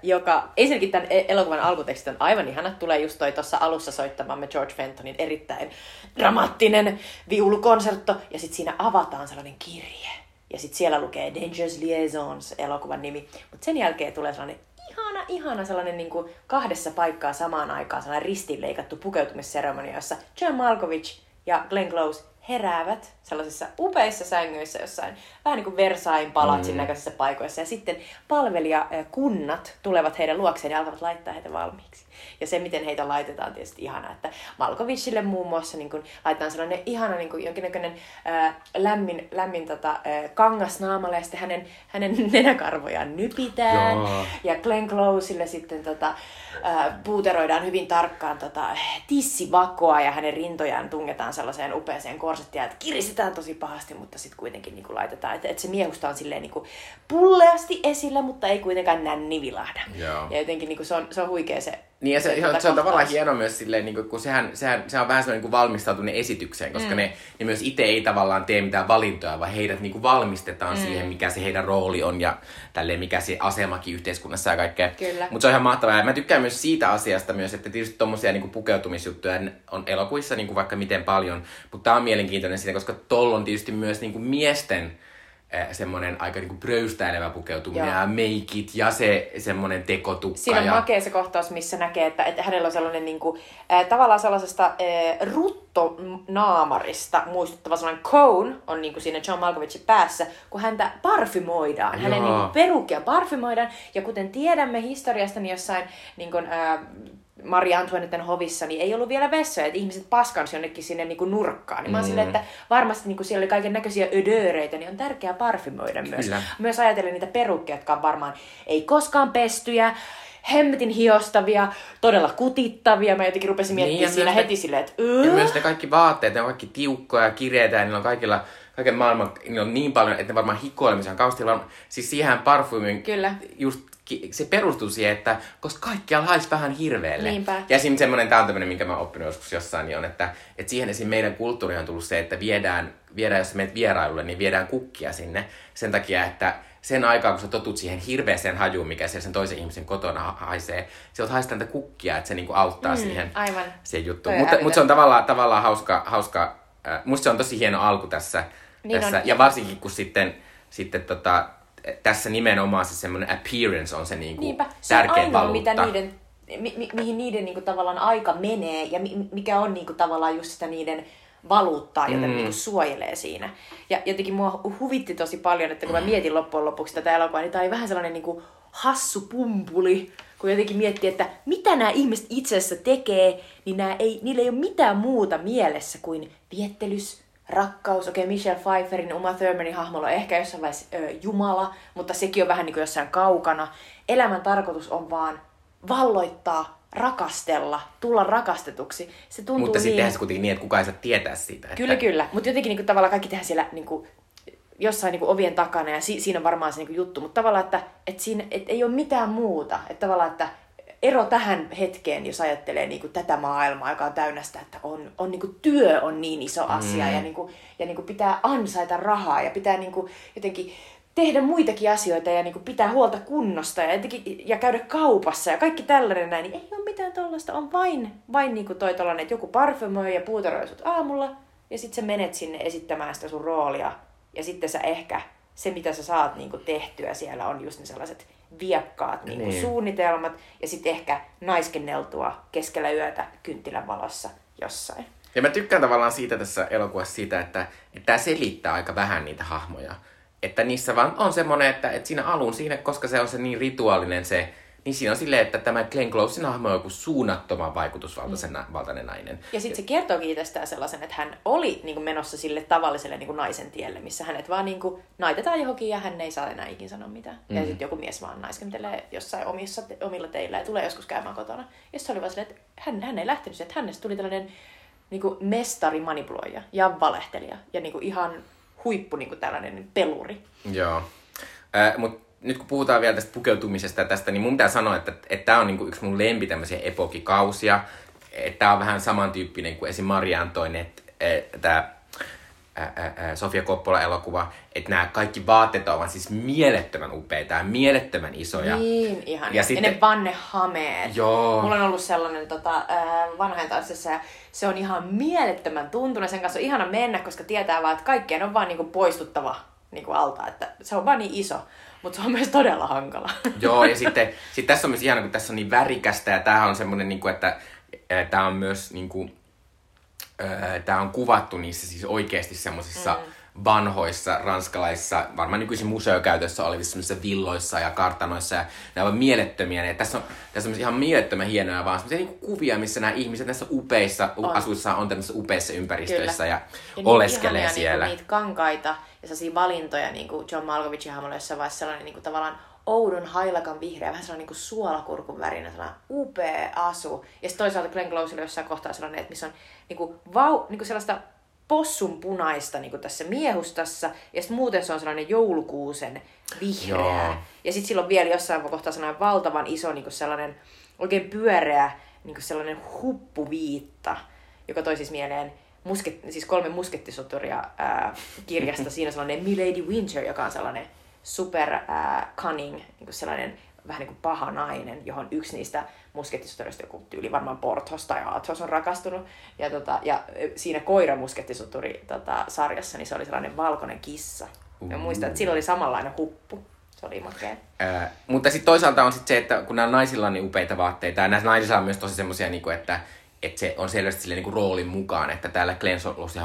joka ensinnäkin tämän e- elokuvan alkuteksti on aivan ihana. Tulee just toi tuossa alussa soittamamme George Fentonin erittäin dramaattinen viulukonsertto, ja sitten siinä avataan sellainen kirje. Ja sitten siellä lukee Dangerous Liaisons, elokuvan nimi. Mutta sen jälkeen tulee sellainen ihana, ihana sellainen niin kuin kahdessa paikkaa samaan aikaan sellainen ristiinleikattu pukeutumisseremonia, jossa John Malkovich ja Glenn Close heräävät sellaisissa upeissa sängyissä jossain, vähän niin kuin Versailles palatsin mm. näköisissä paikoissa. Ja sitten palvelijakunnat tulevat heidän luokseen ja alkavat laittaa heitä valmiiksi. Ja se, miten heitä laitetaan, on tietysti ihana, että Malkovichille muun muassa niin kuin, laitetaan sellainen ihana niin kuin jonkinnäköinen ää, lämmin, lämmin tota, ää, kangas naamalle ja sitten hänen, hänen nenäkarvojaan nypitään. Joo. Ja Glenn Closelle sitten tota, ää, puuteroidaan hyvin tarkkaan tota, tissivakoa ja hänen rintojaan tungetaan sellaiseen upeaseen korsettiin, että kiristetään tosi pahasti, mutta sitten kuitenkin niin kuin laitetaan, että, että se miehusta on silleen niin kuin pulleasti esillä, mutta ei kuitenkaan nänni vilahda. Joo. Ja jotenkin niin kuin se, on, se on huikea se Niin ja se, se, on, se on tavallaan hieno myös silleen, niin kuin, kun sehän, sehän, sehän on vähän semmoinen niin valmistautuminen esitykseen, koska mm. ne, ne myös itse ei tavallaan tee mitään valintoja, vaan heidät niin kuin valmistetaan mm. siihen, mikä se heidän rooli on ja tälleen, mikä se asemakin yhteiskunnassa ja kaikkea. Mutta se on ihan mahtavaa. Ja mä tykkään myös siitä asiasta myös, että tietysti tommosia niin kuin pukeutumisjuttuja on elokuissa niin kuin vaikka miten paljon, mutta tää on mielenkiintoinen siitä, koska tolla on tietysti myös niin kuin miesten semmoinen aika niinku pröystäilevä pukeutuminen Joo. ja meikit ja se semmoinen tekotukka. Siinä on ja... makea se kohtaus, missä näkee, että, että hänellä on sellainen niin kuin, äh, tavallaan sellaisesta äh, ruttonaamarista muistuttava sellainen cone on niin kuin siinä John Malkovichin päässä, kun häntä parfymoidaan. Hänen Joo. niin kuin, perukkia parfymoidaan. Ja kuten tiedämme historiasta, niin jossain niin kuin, äh, Maria Antoinetten hovissa, niin ei ollut vielä vessoja, että ihmiset paskansi jonnekin sinne niin kuin nurkkaan. Niin mä oon silleen, että varmasti niin kuin siellä oli kaiken näköisiä ödööreitä, niin on tärkeää parfymoida myös. Kyllä. Myös ajatellen niitä perukkeja, jotka on varmaan ei koskaan pestyjä, hemmetin hiostavia, todella kutittavia. Mä jotenkin rupesin Niin, miettimään ja siinä myös ne- heti silleen, että Ja myös ne kaikki vaatteet, ne on kaikki tiukkoja ja kireitä ja niillä on kaikilla, kaiken maailman, niillä on niin paljon, että ne varmaan hikoilemisen on kauheasti. Siis siihen parfyymin, Kyllä. just se perustuu siihen, että koska kaikkia haisi vähän hirveelle. Niinpä. Ja esim. semmoinen, tämä on tämmöinen, minkä mä oon oppinut joskus jossain, niin on, että, että siihen esim. meidän kulttuuriin on tullut se, että viedään, viedään jos sä menet vierailulle, niin viedään kukkia sinne. Sen takia, että sen aikaa, kun sä totut siihen hirveäseen hajuun, mikä siellä sen toisen ihmisen kotona ha- haisee, sä oot haistaa niitä kukkia, että se niinku auttaa mm, siihen, aivan. siihen juttuun. On Mutta, mutta se on tavallaan, tavallaan hauska, hauska äh, musta se on tosi hieno alku tässä. Niin tässä. on. Ja varsinkin kun sitten, sitten tota, tässä nimenomaan se semmoinen appearance on se niinku Niinpä, se on tärkein ainoa, valuutta. mitä niiden, mi, mi, mihin niiden niinku tavallaan aika menee ja mi, mikä on niinku tavallaan just sitä niiden valuuttaa, jota mm. niinku suojelee siinä. Ja jotenkin mua huvitti tosi paljon, että kun mä mietin loppujen lopuksi tätä elokuvaa, niin tää oli vähän sellainen niinku hassu pumpuli, kun jotenkin miettii, että mitä nämä ihmiset itse asiassa tekee, niin nää ei, niillä ei ole mitään muuta mielessä kuin viettelys, rakkaus. Okei, okay, Michelle Pfeifferin Uma Thurmanin hahmolla on ehkä jossain vaiheessa ö, Jumala, mutta sekin on vähän niin kuin jossain kaukana. Elämän tarkoitus on vaan valloittaa, rakastella, tulla rakastetuksi. Se tuntuu Mutta niin... sitten tehdään se kuitenkin niin, että kukaan ei saa tietää siitä. Että... Kyllä, kyllä. Mutta jotenkin niinku, tavallaan kaikki tehdään siellä niinku, jossain niinku, ovien takana ja si- siinä on varmaan se niinku, juttu. Mutta tavallaan, että et siinä et ei ole mitään muuta. Että tavallaan, että ero tähän hetkeen, jos ajattelee niinku, tätä maailmaa, joka on täynnä sitä, että on, on niinku, työ on niin iso asia mm. ja, niinku, ja niinku, pitää ansaita rahaa ja pitää niinku, jotenkin tehdä muitakin asioita ja niinku, pitää huolta kunnosta ja, jotenkin, ja käydä kaupassa ja kaikki tällainen näin, niin ei ole mitään tollasta. On vain, vain niinku toi tollanen, että joku parfymoi ja puutaroi sut aamulla ja sitten sä menet sinne esittämään sitä sun roolia ja sitten sä ehkä se, mitä sä saat niinku tehtyä siellä, on just ne sellaiset viekkaat niinku Niin. suunnitelmat ja sitten ehkä naiskenneltua keskellä yötä kynttilän valossa jossain. Ja mä tykkään tavallaan siitä tässä elokuvassa siitä, että, että tämä selittää aika vähän niitä hahmoja. Että niissä vaan on semmoinen, että, että siinä alun siinä, koska se on se niin rituaalinen se, niin siinä on silleen, että tämä Glenn Closein hahmo on joku suunnattoman vaikutusvaltainen mm. nainen. Ja sitten se kertookin itsestään sellaisen, että hän oli niin kuin menossa sille tavalliselle niin kuin naisen tielle, missä hänet vaan niin kuin naitetaan johonkin ja hän ei saa enää ikin sanoa mitään. Mm. Ja sitten joku mies vaan naiskentelee jossain omissa, omilla teillä ja tulee joskus käymään kotona. Ja se oli vaan silleen, että hän, hän ei lähtenyt että hänestä tuli tällainen niin kuin mestari manipuloija ja valehtelija ja niin kuin ihan huippu niin kuin tällainen peluri. Joo. Äh, Mutta nyt kun puhutaan vielä tästä pukeutumisesta ja tästä, niin mun pitää sanoa, että, että tämä on niinku yksi mun lempi tämmöisiä epokikausia. Että tämä on vähän samantyyppinen kuin esim. Marie Antoinette, tämä Sofia Coppola-elokuva, että nämä kaikki vaatteet ovat siis mielettömän upeita ja mielettömän isoja. Niin, ihan. Ja Ja, sitten- ja ne vannehameet. Joo. Mulla on ollut sellainen tota, vanhain tanssissa ja se on ihan mielettömän tuntunut. Sen kanssa on ihana mennä, koska tietää vaan, että kaikkien on vaan niinku poistuttava niinku alta. Että se on vaan niin iso, mutta se on myös todella hankala. Joo, ja sitten sit tässä on myös ihana, kun tässä on niin värikästä, ja tämähän on semmoinen, niin kuin, että tämä on myös niin kuin, tämä on kuvattu niissä siis oikeasti semmoisissa mm. vanhoissa ranskalaisissa, varmaan nykyisin museokäytössä olevissa semmoisissa villoissa ja kartanoissa, ja nämä ovat mielettömiä. Ja tässä on, tässä on ihan mielettömän hienoja vaan semmoisia niin kuvia, missä nämä ihmiset näissä upeissa on. asuissa on tämmöisissä upeissa ympäristöissä ja, ja niin oleskelee ihania siellä. Niinku, niitä kankaita ja sellaisia valintoja, niin kuin John Malkovicin hahmolla jossain vaiheessa sellainen niin kuin, tavallaan oudon hailakan vihreä, vähän sellainen niin kuin suolakurkun värinen, sellainen upea asu. Ja sitten toisaalta Glenn Closella jossain kohtaa sellainen, että missä on niin kuin, vau, niin kuin sellaista possun punaista niin kuin tässä miehustassa, ja sitten muuten se on sellainen joulukuusen vihreä. Joo. Ja sitten sillä on vielä jossain kohtaa sellainen valtavan iso niin kuin sellainen oikein pyöreä niin kuin sellainen huppuviitta, joka toi siis mieleen musket, siis kolme muskettisoturia ää, kirjasta. Siinä on sellainen Milady Winter, joka on sellainen super ää, cunning, niin kuin sellainen vähän niin kuin paha nainen, johon yksi niistä muskettisoturista, joku tyyli varmaan Porthos tai Athos on rakastunut. Ja, tota, ja siinä koira muskettissoturi tota, sarjassa, niin se oli sellainen valkoinen kissa. Ja muistan, että sillä oli samanlainen huppu. Se oli makea. Ää, mutta sitten toisaalta on sit se, että kun nämä naisilla on niin upeita vaatteita, ja näissä naisilla on myös tosi semmoisia, niinku, että, että se on selvästi silleen, niinku, roolin mukaan, että täällä Glenn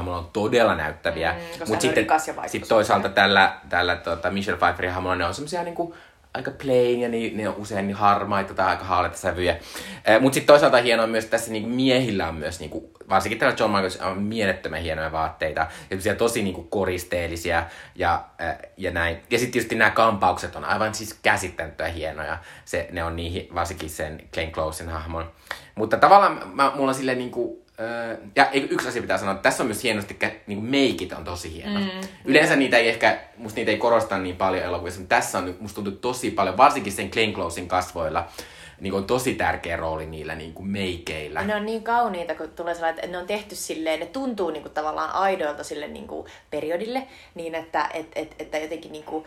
on todella näyttäviä. Mm, Mutta sitten sit toisaalta tällä, tällä tota Michelle Pfeifferin hahmolla ne on semmoisia niinku, aika plain ja ni, ne on usein niin harmaita tai aika haaleita sävyjä. Mutta sitten toisaalta hienoa myös että tässä niinku miehillä on myös, niinku, varsinkin tällä John Michaels on mielettömän hienoja vaatteita. Ja tosi niinku koristeellisia ja, ää, ja näin. Ja sitten tietysti nämä kampaukset on aivan siis käsittämättömän hienoja. Se, ne on niin, varsinkin sen Glenn Closein hahmon. Mutta tavallaan mä, mulla on silleen niinku, ja ei- yksi asia pitää sanoa, että tässä on myös hienosti, kä- niin meikit on tosi hienot. Mm, Yleensä niitä ei ehkä, musta niitä ei korosta niin paljon elokuvissa, mutta tässä on nyt musta tuntuu tosi paljon, varsinkin sen Glenn Closein kasvoilla, niin on tosi tärkeä rooli niillä niin kuin meikeillä. Ne on niin kauniita, kun tulee sellainen, että ne on tehty silleen, ne tuntuu niinku tavallaan aidoilta sille niinku periodille, niin että et, et, että jotenkin niinku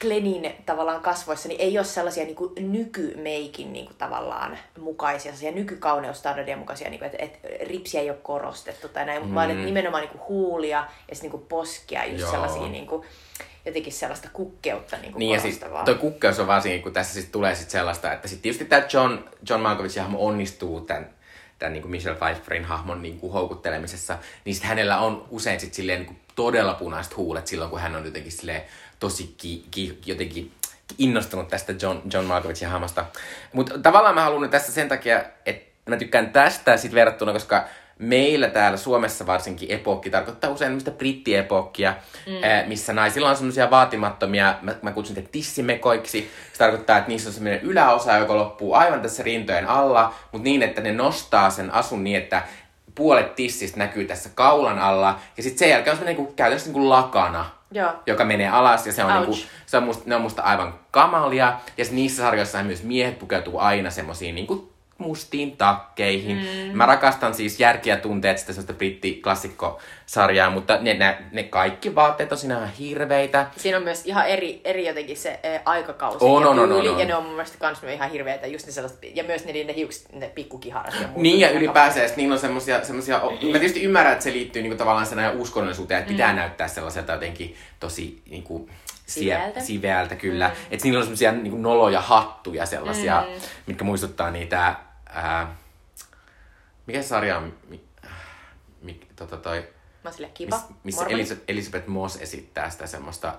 Glennin tavallaan kasvoissa niin ei ole sellaisia niinku nykymeikin niinku tavallaan mukaisia, sellaisia nykykauneustandardia mukaisia, niinku, että et ripsiä ei ole korostettu tai näin, mm. vaan että nimenomaan niinku huulia ja sit niinku poskia, just Joo. sellaisia niinku, jotenkin sellaista kukkeutta niin kuin Niin ja siis toi kukkeus on varsinkin, kun tässä siis tulee sit sellaista, että sitten tietysti tämä John, John Malkovicin hahmo onnistuu tämän, tämän niin kuin Michelle Pfeifferin hahmon niin kuin houkuttelemisessa, niin sit hänellä on usein sit silleen niin kuin todella punaiset huulet silloin, kun hän on jotenkin silleen tosi ki, ki, jotenkin innostunut tästä John, John Malkovicin hahmosta. Mutta tavallaan mä haluan tässä sen takia, että mä tykkään tästä sit verrattuna, koska meillä täällä Suomessa varsinkin epokki tarkoittaa usein tämmöistä brittiepokkia, mm. ää, missä naisilla on semmoisia vaatimattomia, mä, mä kutsun niitä tissimekoiksi. Se tarkoittaa, että niissä on semmoinen yläosa, joka loppuu aivan tässä rintojen alla, mutta niin, että ne nostaa sen asun niin, että puolet tissistä näkyy tässä kaulan alla. Ja sitten sen jälkeen on semmoinen niin käytännössä niin kuin lakana, Joo. joka menee alas ja se on, Ouch. niinku, se on musta, ne on musta aivan kamalia. Ja niissä sarjoissa myös miehet pukeutuu aina semmoisiin niinku mustiin takkeihin. Mm. Mä rakastan siis järkiä tunteet sitä semmoista brittiklassikkosarjaa, mutta ne, ne, ne kaikki vaatteet on siinä ihan hirveitä. Siinä on myös ihan eri, eri jotenkin se ä, aikakausi On, ja on, on, tyyli, on, on. ja ne on mun mielestä kans ihan hirveitä, just ne sellaiset, ja myös ne, ne hiukset, ne pikkukiharat ja muut. Niin ja ylipäänsä, että niillä on semmosia, semmosia, mä tietysti ymmärrän, että se liittyy niinku tavallaan sen ajan uskonnollisuuteen, että pitää näyttää sellaiselta jotenkin tosi niinku, Siveältä. siveältä kyllä. Mm. Että niillä on semmosia niinku noloja hattuja sellaisia, mm. mitkä muistuttaa niitä, ää, mikä sarja on, mi, mi, tota toi, Mä oon silleen, kiva, miss, missä. Elis- Elisabeth Moss esittää sitä semmoista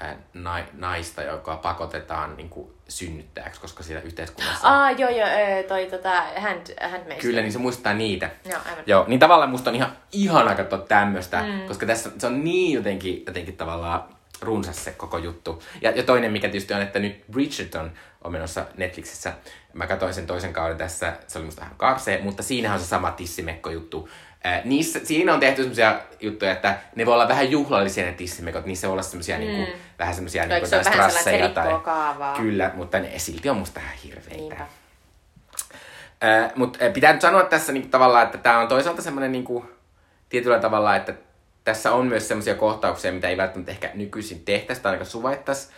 ää, na, naista, joka pakotetaan niinku synnyttäjäksi, koska siellä yhteiskunnassa... Aa, joo, joo, toi tota, hand, handmaid. Kyllä, niin se muistuttaa niitä. Joo, aivan. Joo, niin tavallaan musta on ihan ihana katsoa tämmöstä, mm. koska tässä se on niin jotenkin, jotenkin tavallaan runsas se koko juttu. Ja, ja toinen, mikä tietysti on, että nyt Bridgerton on menossa Netflixissä. Mä katsoin sen toisen kauden tässä, se oli musta vähän karsee, mutta siinähän on se sama tissimekko juttu. Äh, niissä, siinä on tehty semmoisia juttuja, että ne voi olla vähän juhlallisia ne tissimekot, niissä voi olla semmoisia mm. niinku, vähän semmoisia niinku se vähän strasseja se rikkoo kaavaa? Kyllä, mutta ne silti on musta ihan hirveitä. Niinpä. Äh, Mutta pitää nyt sanoa tässä niinku, tavallaan, että tämä on toisaalta semmoinen niinku, tietyllä tavalla, että tässä on myös semmoisia kohtauksia, mitä ei välttämättä ehkä nykyisin tehtäisi tai ainakaan suvaittaisi.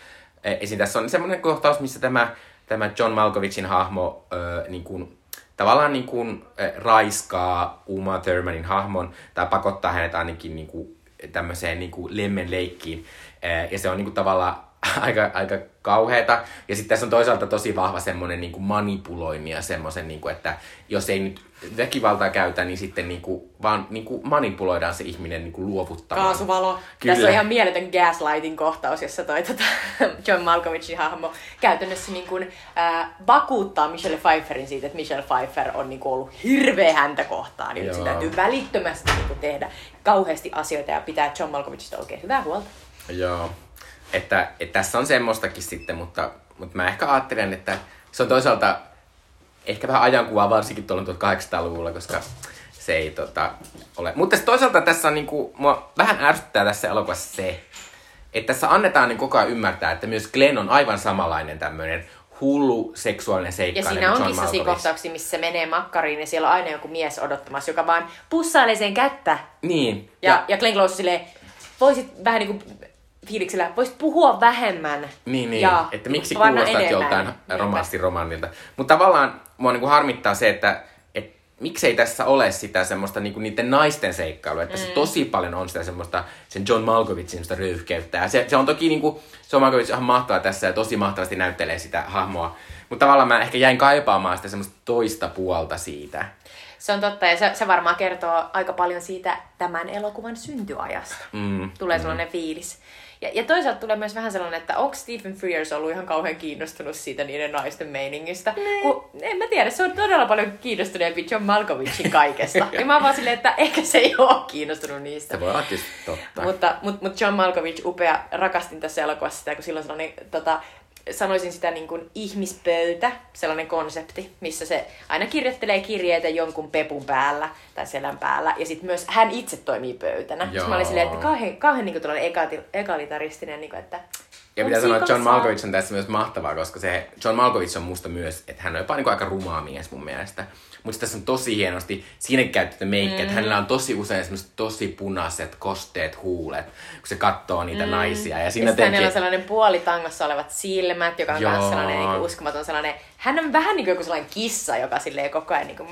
Äh, Esim. tässä on semmoinen kohtaus, missä tämä, tämä John Malkovicin hahmo äh, niin kuin, tavallaan niin kuin, äh, raiskaa Uma Thurmanin hahmon tai pakottaa hänet ainakin niin kuin, tämmöiseen niin kuin lemmenleikkiin. Äh, ja se on niin kuin, tavallaan aika, aika kauheata. Ja sitten tässä on toisaalta tosi vahva semmoinen niin manipuloinnin ja semmoisen, niin että jos ei nyt väkivaltaa käytä, niin sitten niin kuin, vaan niin kuin manipuloidaan se ihminen niin kuin luovuttamaan. Kaasuvalo. Kyllä. Tässä on ihan mieletön gaslighting kohtaus, jossa toi tota, John Malkovicin hahmo käytännössä niin kuin, äh, vakuuttaa Michelle Pfeifferin siitä, että Michelle Pfeiffer on niin kuin, ollut hirveä häntä kohtaan. Niin se täytyy välittömästi niin kuin, tehdä kauheasti asioita ja pitää John Malkovicista oikein hyvää huolta. Joo. Että, että tässä on semmoistakin sitten, mutta, mutta mä ehkä ajattelen, että se on toisaalta ehkä vähän ajankuvaa varsinkin tuolla 1800-luvulla, koska se ei tota, ole. Mutta toisaalta tässä on niinku, mua vähän ärsyttää tässä elokuvassa se, että tässä annetaan niin koko ajan ymmärtää, että myös Glenn on aivan samanlainen tämmöinen hullu seksuaalinen Ja seikkailija siinä kuin onkin sellaisia kohtauksia, missä se menee makkariin ja siellä on aina joku mies odottamassa, joka vaan pussailee sen kättä. Niin. Ja, ja, ja Glenn Close silleen, voisit vähän niin kuin fiiliksellä, voisit puhua vähemmän. Niin, niin. Ja että miksi kuulostat enemmän. joltain romanssiromannilta. Mutta tavallaan mua niinku harmittaa se, että et, miksei tässä ole sitä semmoista niinku niiden naisten seikkailua. Että mm. se tosi paljon on sitä semmoista sen John Malkovicin semmoista röyhkeyttä. Ja se, se on toki niinku, John Malkovich on ihan mahtava tässä ja tosi mahtavasti näyttelee sitä hahmoa. Mutta tavallaan mä ehkä jäin kaipaamaan sitä semmoista toista puolta siitä. Se on totta, ja se, se varmaan kertoo aika paljon siitä tämän elokuvan syntyajasta. Mm. Tulee sellainen fiilis. Ja, ja toisaalta tulee myös vähän sellainen, että onko Stephen Frears ollut ihan kauhean kiinnostunut siitä niiden naisten meiningistä. Kun, en mä tiedä, se on todella paljon kiinnostuneempi John Malkovicin kaikesta. ja mä oon vaan silleen, että ehkä se ei ole kiinnostunut niistä. Se voi olla tietysti totta. Mutta, mutta, mutta John Malkovich, upea, rakastin tässä elokuvassa sitä, kun silloin sellainen, tota, sanoisin sitä niin kuin ihmispöytä, sellainen konsepti, missä se aina kirjoittelee kirjeitä jonkun pepun päällä tai selän päällä, ja sitten myös hän itse toimii pöytänä. Mä olin silleen, että kauhean, kauhean niin kuin egati, egalitaristinen, niin kuin, että Ja pitää sanoa, että John Malkovich on tässä myös mahtavaa, koska se John Malkovich on musta myös, että hän on jopa niin aika rumaa mies mun mielestä. Mutta tässä on tosi hienosti, siinä käytetty meikkiä, mm. että hänellä on tosi usein semmoiset tosi punaiset, kosteet huulet, kun se katsoo niitä mm. naisia. Ja Ja siinä sitten hänellä jotenkin... on sellainen puolitangossa olevat silmät, joka on Joo. myös sellainen niin kuin uskomaton sellainen... Hän on vähän niin kuin joku sellainen kissa, joka silleen koko ajan niin kuin...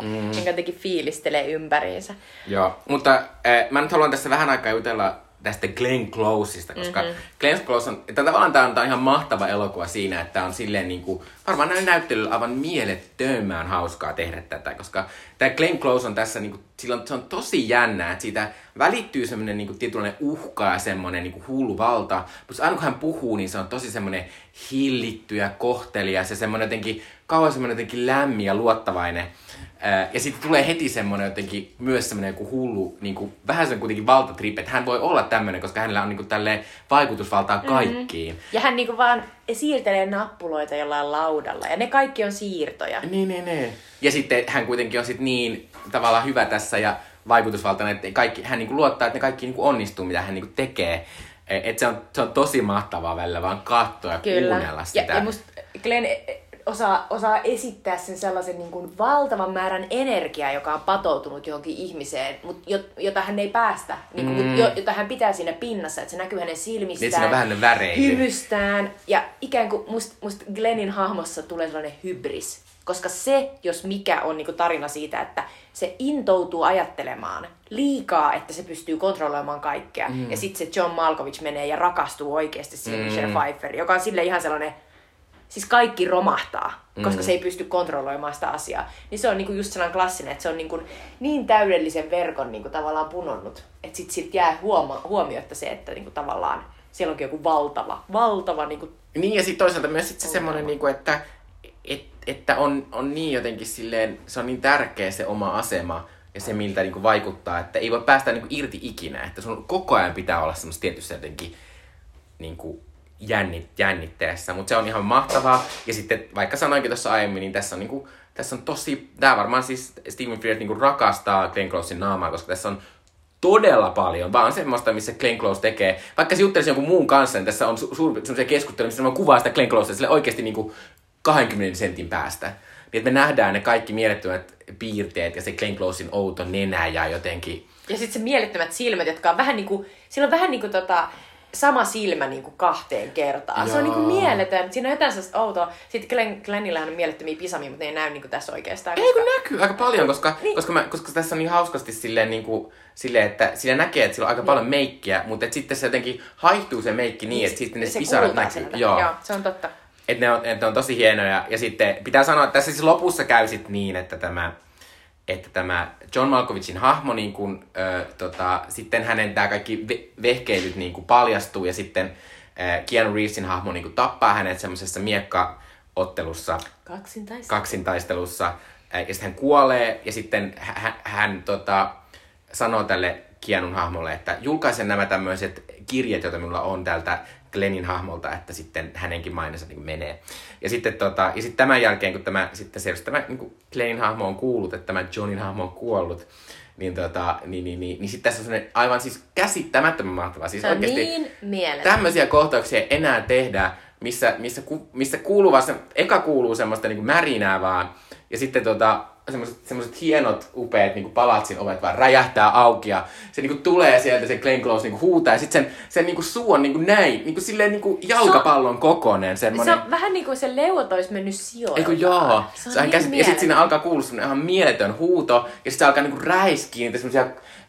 Mm. Niin jotenkin fiilistelee ympäriinsä. Joo, mutta äh, mä nyt haluan tässä vähän aikaa jutella tästä Glenn Closeista, koska mm-hmm. Glenn Close on, että tavallaan tämä on, tämä on ihan mahtava elokuva siinä, että on silleen niin kuin, varmaan näin näyttelyllä aivan mielettömään hauskaa tehdä tätä, koska tämä Glenn Close on tässä, niin kuin, silloin, se on tosi jännää, että siitä välittyy semmoinen niin tietynlainen uhka ja semmoinen niin kuin hullu valta, mutta aina kun hän puhuu, niin se on tosi semmoinen hillitty ja kohtelias ja semmoinen jotenkin, kauan semmoinen jotenkin lämmin ja luottavainen. Ja sitten tulee heti semmoinen jotenkin myös semmoinen joku hullu, niin kuin, vähän sen kuitenkin valtatrip, että hän voi olla tämmöinen, koska hänellä on niin kuin, tälleen vaikutusvaltaa mm-hmm. kaikkiin. Mm-hmm. Ja hän niin kuin, vaan siirtelee nappuloita jollain laudalla, ja ne kaikki on siirtoja. Niin, niin, niin. Ja sitten hän kuitenkin on sit niin tavallaan hyvä tässä ja vaikutusvaltainen, että kaikki, hän niin kuin, luottaa, että ne kaikki niin kuin, onnistuu, mitä hän niin kuin, tekee. Et se, on, se on tosi mahtavaa välillä vaan katsoa ja Kyllä. kuunnella sitä. Ja, ja musta Glenn osaa, osaa esittää sen sellaisen niin kuin valtavan määrän energiaa, joka on patoutunut johonkin ihmiseen, mutta jota hän ei päästä, niin kuin, mm. jota hän pitää siinä pinnassa, että se näkyy hänen silmistään, niin, vähän hymystään. Ja ikään kuin must, must Glennin hahmossa tulee sellainen hybris, koska se, jos mikä on niin kuin tarina siitä, että se intoutuu ajattelemaan liikaa, että se pystyy kontrolloimaan kaikkea. Mm. Ja sitten se John Malkovich menee ja rakastuu oikeasti siihen mm. Michelle Pfeiffer, joka on sille ihan sellainen siis kaikki romahtaa, koska mm. se ei pysty kontrolloimaan sitä asiaa. Niin se on niinku just sellainen klassinen, että se on niinku niin täydellisen verkon niinku tavallaan punonnut, että sit siltä jää huoma- huomiotta se, että niinku tavallaan siellä onkin joku valtava, valtava niinku... Niin ja sitten toisaalta myös sit se semmoinen, niinku, että, et, että on, on niin jotenkin silleen, se on niin tärkeä se oma asema, ja se, miltä niinku vaikuttaa, että ei voi päästä niinku irti ikinä, että sun koko ajan pitää olla semmoista tietysti jotenkin niinku, jännit, jännitteessä, mutta se on ihan mahtavaa. Ja sitten vaikka sanoinkin tuossa aiemmin, niin tässä on, niinku, tässä on tosi, tämä varmaan siis Steven Frears niinku rakastaa Glenn Closein naamaa, koska tässä on todella paljon, vaan semmoista, missä Glenn Close tekee. Vaikka se juttelisi jonkun muun kanssa, niin tässä on su- su- semmoisia keskusteluja, missä kuvaa sitä Glenn Closea sille oikeasti niinku 20 sentin päästä. Niin että me nähdään ne kaikki mielettömät piirteet ja se Glenn Closein outo nenä ja jotenkin... Ja sitten se mielettömät silmät, jotka on vähän niinku, siinä on vähän niinku tota, sama silmä niin kuin kahteen kertaan. Joo. Se on niin kuin mieletön. Siinä on jotain sellaista outoa. Sitten Glenn, Glennillähän on mielettömiä pisamia, mutta ne ei näy niin kuin tässä oikeastaan. Koska... Ei kun näkyy aika paljon, koska, niin. koska, mä, koska tässä on niin hauskasti silleen, niin kuin, silleen, että siinä näkee, että sillä on aika niin. paljon meikkiä, mutta sitten se jotenkin haihtuu se meikki niin, niin että sitten ne pisarat näkyy. Joo. Joo, se on totta. Että ne on, että ne on tosi hienoja. Ja sitten pitää sanoa, että tässä siis lopussa käy sit niin, että tämä että tämä John Malkovicin hahmo, niin kuin, ö, tota, sitten hänen tämä kaikki ve- vehkeilyt niin kuin paljastuu ja sitten ö, Keanu Reevesin hahmo niin kuin tappaa hänet semmoisessa miekkaottelussa, kaksintaistelussa, kaksintaistelussa. Ö, ja sitten hän kuolee ja sitten hän, hän tota, sanoo tälle Keanun hahmolle, että julkaisen nämä tämmöiset kirjat, joita minulla on täältä Glennin hahmolta, että sitten hänenkin mainensa niin menee. Ja sitten, tota, ja sitten tämän jälkeen, kun tämä, sitten se, tämä niin Glennin hahmo on kuullut, että tämä Johnin hahmo on kuollut, niin, tota, niin, niin, niin, niin sitten tässä on aivan siis käsittämättömän mahtavaa. Siis se on niin mieletön. Tämmöisiä kohtauksia enää tehdä, missä, missä, missä kuuluu vaan se, eka kuuluu semmoista niin märinää vaan, ja sitten tota, semmoiset, semmoiset hienot, upeat niin palatsin ovet vaan räjähtää auki ja se niin kuin, tulee sieltä se Glenn Close niin kuin, huutaa ja sitten sen, sen niin kuin, suu on niin kuin, näin, niin kuin, silleen niin kuin, jalkapallon se on, kokonen. Semmoinen... Se on vähän niin kuin se leuot olisi mennyt sijoiltaan. Eikö joo. Se on se niin käsit, ja sitten siinä alkaa kuulua semmoinen ihan mieletön huuto ja sitten se alkaa niin kuin, räiskiä niitä semmoisia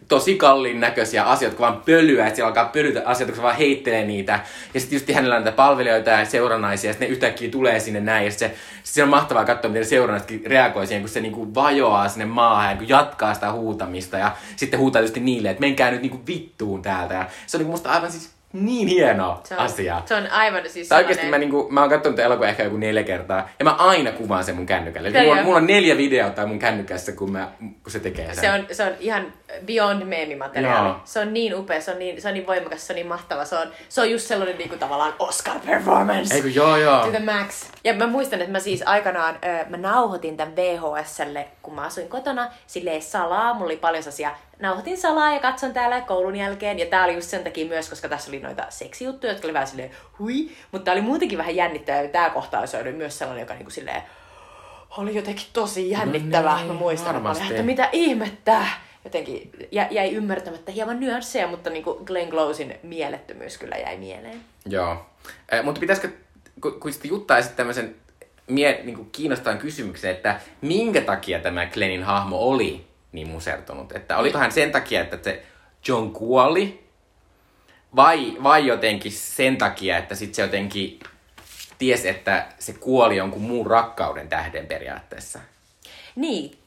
tosi kalliin näköisiä asioita, kun vaan pölyä, että siellä alkaa pölytä asioita, kun se vaan heittelee niitä. Ja sitten just hänellä on näitä palvelijoita ja seuranaisia, ja sitten ne yhtäkkiä tulee sinne näin, ja sitten se, sit on mahtavaa katsoa, miten ne seurannaisetkin reagoi siihen, kun se niinku vajoaa sinne maahan ja kun jatkaa sitä huutamista, ja sitten huutaa just niille, että menkää nyt niinku vittuun täältä. Ja se on niinku musta aivan siis niin hieno se on, asia. Se on aivan siis tai oikeasti mä, niinku, mä oon katsonut elokuvaa ehkä joku neljä kertaa, ja mä aina kuvaan sen mun kännykällä. Eli mulla, mulla, on neljä videota mun kännykässä, kun, mä, kun se tekee sen. Se on, se on ihan beyond meemimateriaali. Joo. Se on niin upea, se on niin, se on niin voimakas, se on niin mahtava. Se on, se on just sellainen niinku tavallaan Oscar performance. Eikö joo joo. To the max. Ja mä muistan, että mä siis aikanaan, äh, mä nauhoitin tämän VHSlle, kun mä asuin kotona, silleen salaa, mulla oli paljon sellaisia nauhoitin salaa ja katson täällä koulun jälkeen. Ja tää oli just sen takia myös, koska tässä oli noita seksijuttuja, jotka oli vähän silleen hui. Mutta tää oli muutenkin vähän jännittävää. Ja tää kohtaus oli myös sellainen, joka niinku silleen oli jotenkin tosi jännittävää. No niin, Mä muistan, että mitä ihmettä. Jotenkin jä, jäi ymmärtämättä hieman nyansseja, mutta niinku Glenn Closein mielettömyys kyllä jäi mieleen. Joo. Eh, mutta pitäisikö, kun, kun sitten juttaisit tämmöisen mie, niin kiinnostavan kysymyksen, että minkä takia tämä Glennin hahmo oli niin musertunut. Että oliko hän sen takia, että se John kuoli, vai, vai jotenkin sen takia, että sit se jotenkin ties, että se kuoli jonkun muun rakkauden tähden periaatteessa. Niin.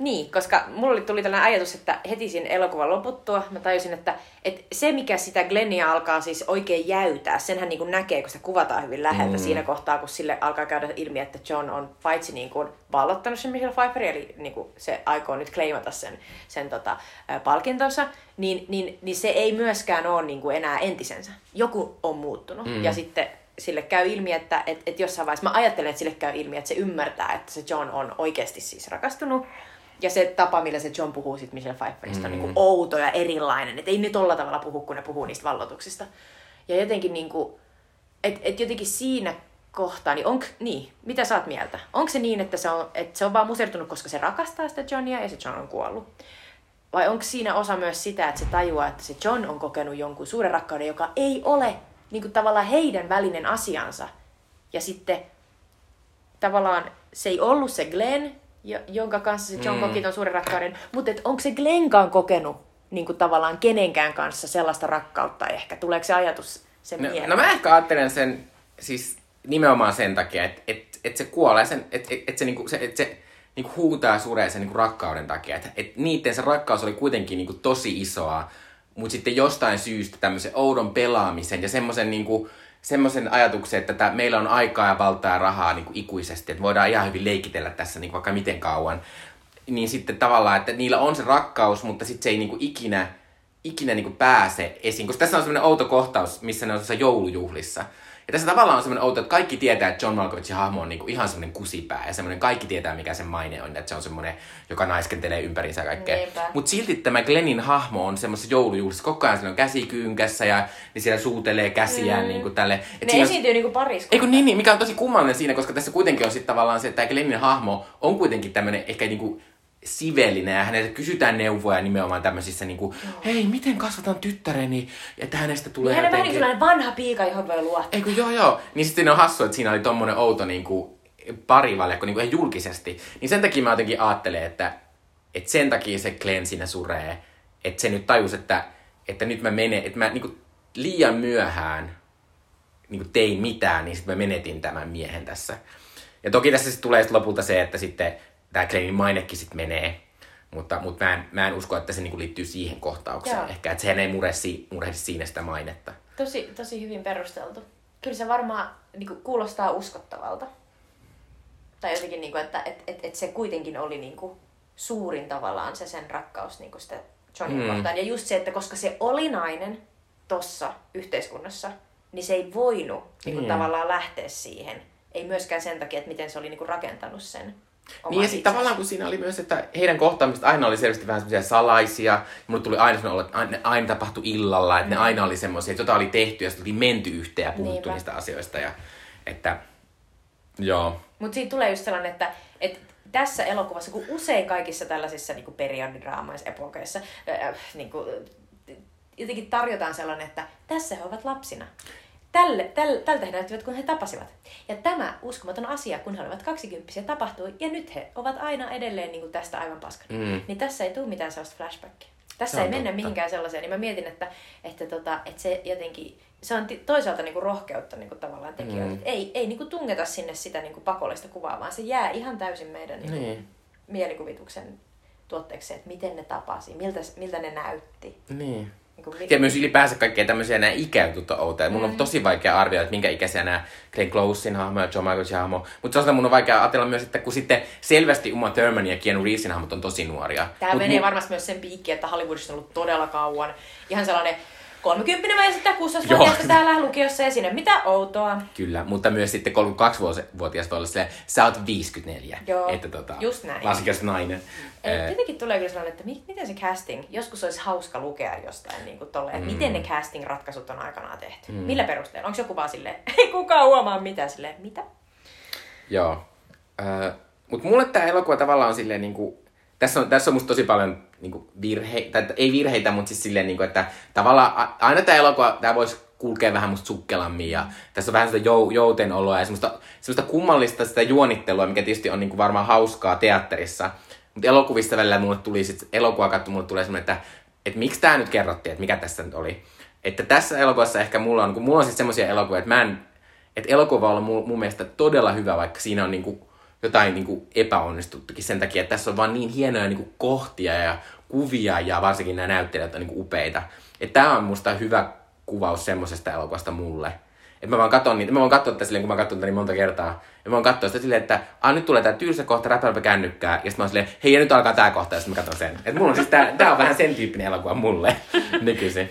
Niin, koska mulla tuli tällainen ajatus, että heti siinä elokuvan loputtua mä tajusin, että, että se mikä sitä Glennia alkaa siis oikein jäytää, senhän niin kuin näkee, kun sitä kuvataan hyvin läheltä mm. siinä kohtaa, kun sille alkaa käydä ilmi, että John on paitsi niin kuin vallottanut sen Michelle Pfeiffer, eli niin kuin se aikoo nyt claimata sen, sen tota, palkintonsa, niin, niin, niin, se ei myöskään ole niin kuin enää entisensä. Joku on muuttunut. Mm. Ja sitten sille käy ilmi, että et, et jossain vaiheessa, mä ajattelen, että sille käy ilmi, että se ymmärtää, että se John on oikeasti siis rakastunut. Ja se tapa, millä se John puhuu sit Michelle Pfeifferista, mm. on niin kuin outo ja erilainen. Että ei ne tolla tavalla puhu, kun ne puhuu niistä vallotuksista. Ja jotenkin niin kuin, et, et jotenkin siinä kohtaa, niin onko, niin, mitä sä oot mieltä? Onko se niin, että se on, että se on vaan musertunut, koska se rakastaa sitä Johnia ja se John on kuollut? Vai onko siinä osa myös sitä, että se tajuaa, että se John on kokenut jonkun suuren rakkauden, joka ei ole niin kuin tavallaan heidän välinen asiansa. Ja sitten tavallaan se ei ollut se Glenn, jonka kanssa se John mm. koki ton suuren rakkauden, mutta onko se Glennkaan kokenut niin kuin tavallaan kenenkään kanssa sellaista rakkautta ehkä? Tuleeko se ajatus sen no, mieleen? No mä ehkä ajattelen sen siis nimenomaan sen takia, että et, et se kuolee, sen, että et, et se, niinku, se, et se niinku huutaa suree sen niinku rakkauden takia. Että et niiden se rakkaus oli kuitenkin niinku tosi isoa, mutta sitten jostain syystä tämmöisen oudon pelaamisen ja semmoisen niinku, semmoisen ajatuksen, että meillä on aikaa ja valtaa ja rahaa niin kuin ikuisesti, että voidaan ihan hyvin leikitellä tässä niin kuin vaikka miten kauan, niin sitten tavallaan, että niillä on se rakkaus, mutta sitten se ei niin kuin ikinä, ikinä niin kuin pääse esiin. Koska tässä on semmoinen outo kohtaus, missä ne on joulujuhlissa. Ja tässä tavallaan on semmoinen outo, että kaikki tietää, että John Malkovichin hahmo on niinku ihan semmoinen kusipää. Ja semmoinen kaikki tietää, mikä sen maine on. Että se on semmoinen, joka naiskentelee ympärinsä kaikkea. Mutta silti tämä Glennin hahmo on semmoisessa joulujuhlissa. Koko ajan on käsi kyynkässä ja niin siellä suutelee käsiään mm. niinku tälle. Et ne esiintyy niinku pariskunta. Eikö niin, niin, mikä on tosi kummallinen siinä, koska tässä kuitenkin on sitten tavallaan se, että Glennin hahmo on kuitenkin tämmöinen ehkä niinku sivellinen ja häneltä kysytään neuvoja nimenomaan tämmöisissä niinku, hei, miten kasvatan tyttäreni, että hänestä tulee niin jotenkin... Hän on vähän vanha piika, johon voi luottaa. Eikö, joo, joo. Niin sitten on hassu, että siinä oli tommonen outo niinku, parivaljakko niinku ihan julkisesti. Niin sen takia mä jotenkin ajattelen, että, että sen takia se Glenn siinä suree, että se nyt tajus, että, että nyt mä menen, että mä niinku liian myöhään niinku tein mitään, niin sitten mä menetin tämän miehen tässä. Ja toki tässä sitten tulee sit lopulta se, että sitten tämä Glennin mainekin sitten menee. Mutta, mutta mä, en, mä en usko, että se niinku liittyy siihen kohtaukseen. Joo. Ehkä, että sehän ei murehdi, murehdi siinä sitä mainetta. Tosi, tosi hyvin perusteltu. Kyllä se varmaan niinku, kuulostaa uskottavalta. Tai jotenkin, niinku, että et, et, et se kuitenkin oli niinku, suurin tavallaan se sen rakkaus niinku sitä Johnin mm. kohtaan. Ja just se, että koska se oli nainen tossa yhteiskunnassa, niin se ei voinut niinku, mm. tavallaan lähteä siihen. Ei myöskään sen takia, että miten se oli niinku, rakentanut sen niin ja sitten tavallaan kun siinä oli myös, että heidän kohtaamista aina oli selvästi vähän semmoisia salaisia. Ja mulle tuli aina sellainen että aina, aina tapahtui illalla, että mm. ne aina oli semmoisia, että jotain oli tehty ja sitten oli menty yhteen ja puhuttu Niinpä. niistä asioista. Ja, että, joo. Mutta siitä tulee just sellainen, että, että tässä elokuvassa, kun usein kaikissa tällaisissa niin periodidraamaissa, epokeissa, äh, niin kuin, jotenkin tarjotaan sellainen, että tässä he ovat lapsina tälle, tälle, tältä he näyttivät, kun he tapasivat. Ja tämä uskomaton asia, kun he olivat kaksikymppisiä, tapahtui, ja nyt he ovat aina edelleen niin kuin tästä aivan paskana. Mm. Niin tässä ei tule mitään sellaista flashbackia. Tässä ei totta. mennä mihinkään sellaiseen, niin mä mietin, että, että, tota, että se jotenkin, se on toisaalta niinku rohkeutta niinku tavallaan tekijöille. Mm. Ei, ei niinku tungeta sinne sitä niinku pakollista kuvaa, vaan se jää ihan täysin meidän niinku niin. mielikuvituksen tuotteeksi, että miten ne tapasi, miltä, miltä ne näytti. Niin. Niin ja myös ylipäänsä kaikkea tämmöisiä nämä ikäytut outoja. Mun on mm. tosi vaikea arvioida, että minkä ikäisiä nämä Glenn Closein hahmo ja John Michaelsin hahmo. Mutta se mun on vaikea ajatella myös, että kun sitten selvästi Uma Thurman ja Keanu Reevesin hahmot on tosi nuoria. Tämä menee mu- varmasti myös sen piikki, että Hollywoodissa on ollut todella kauan. Ihan sellainen 30 vai sitten 16-vuotiaasta täällä lukiossa ja sinne mitä outoa. Kyllä, mutta myös sitten 32-vuotiaasta olla silleen, sä oot 54. Joo, että tota, just näin. Varsinkin jos nainen. Ei, tietenkin tulee kyllä sellainen, että miten se casting, joskus olisi hauska lukea jostain niin kuin tolleen, mm. miten ne casting-ratkaisut on aikanaan tehty. Mm. Millä perusteella? Onko joku vaan silleen, ei kukaan huomaa mitä, silleen, mitä? Joo. Äh, mutta mulle tämä elokuva tavallaan on silleen niin kuin, tässä on, tässä on musta tosi paljon niin kuin virheitä, tai ei virheitä, mutta siis silleen, niin kuin, että tavallaan aina tämä elokuva, tämä voisi kulkea vähän musta sukkelammin ja tässä on vähän sitä jou, jouten oloa ja semmoista, semmoista kummallista sitä juonittelua, mikä tietysti on niin kuin varmaan hauskaa teatterissa. Mutta elokuvista välillä mulle tuli sitten, elokuva kattu, mulle tulee semmoinen, että, että miksi tämä nyt kerrottiin, että mikä tässä nyt oli. Että tässä elokuvassa ehkä mulla on, kun mulla on siis semmoisia elokuvia, että mä en, että elokuva on mun, mun mielestä todella hyvä, vaikka siinä on niinku jotain niinku epäonnistuttukin sen takia, että tässä on vaan niin hienoja niinku kohtia ja kuvia ja varsinkin nämä näyttelijät on niinku upeita. Että tämä on musta hyvä kuvaus semmoisesta elokuvasta mulle. Että mä vaan katson niitä, mä voin katsoa tätä silleen, kun mä katson niin monta kertaa. Ja mä voin katsoa sitä silleen, että ah, nyt tulee tää tylsä kohta, räpälpä kännykkää. Ja sitten mä oon silleen, hei, ja nyt alkaa tää kohta, ja sitten mä katson sen. Että mulla on siis tää, tää on vähän sen tyyppinen elokuva mulle nykyisin.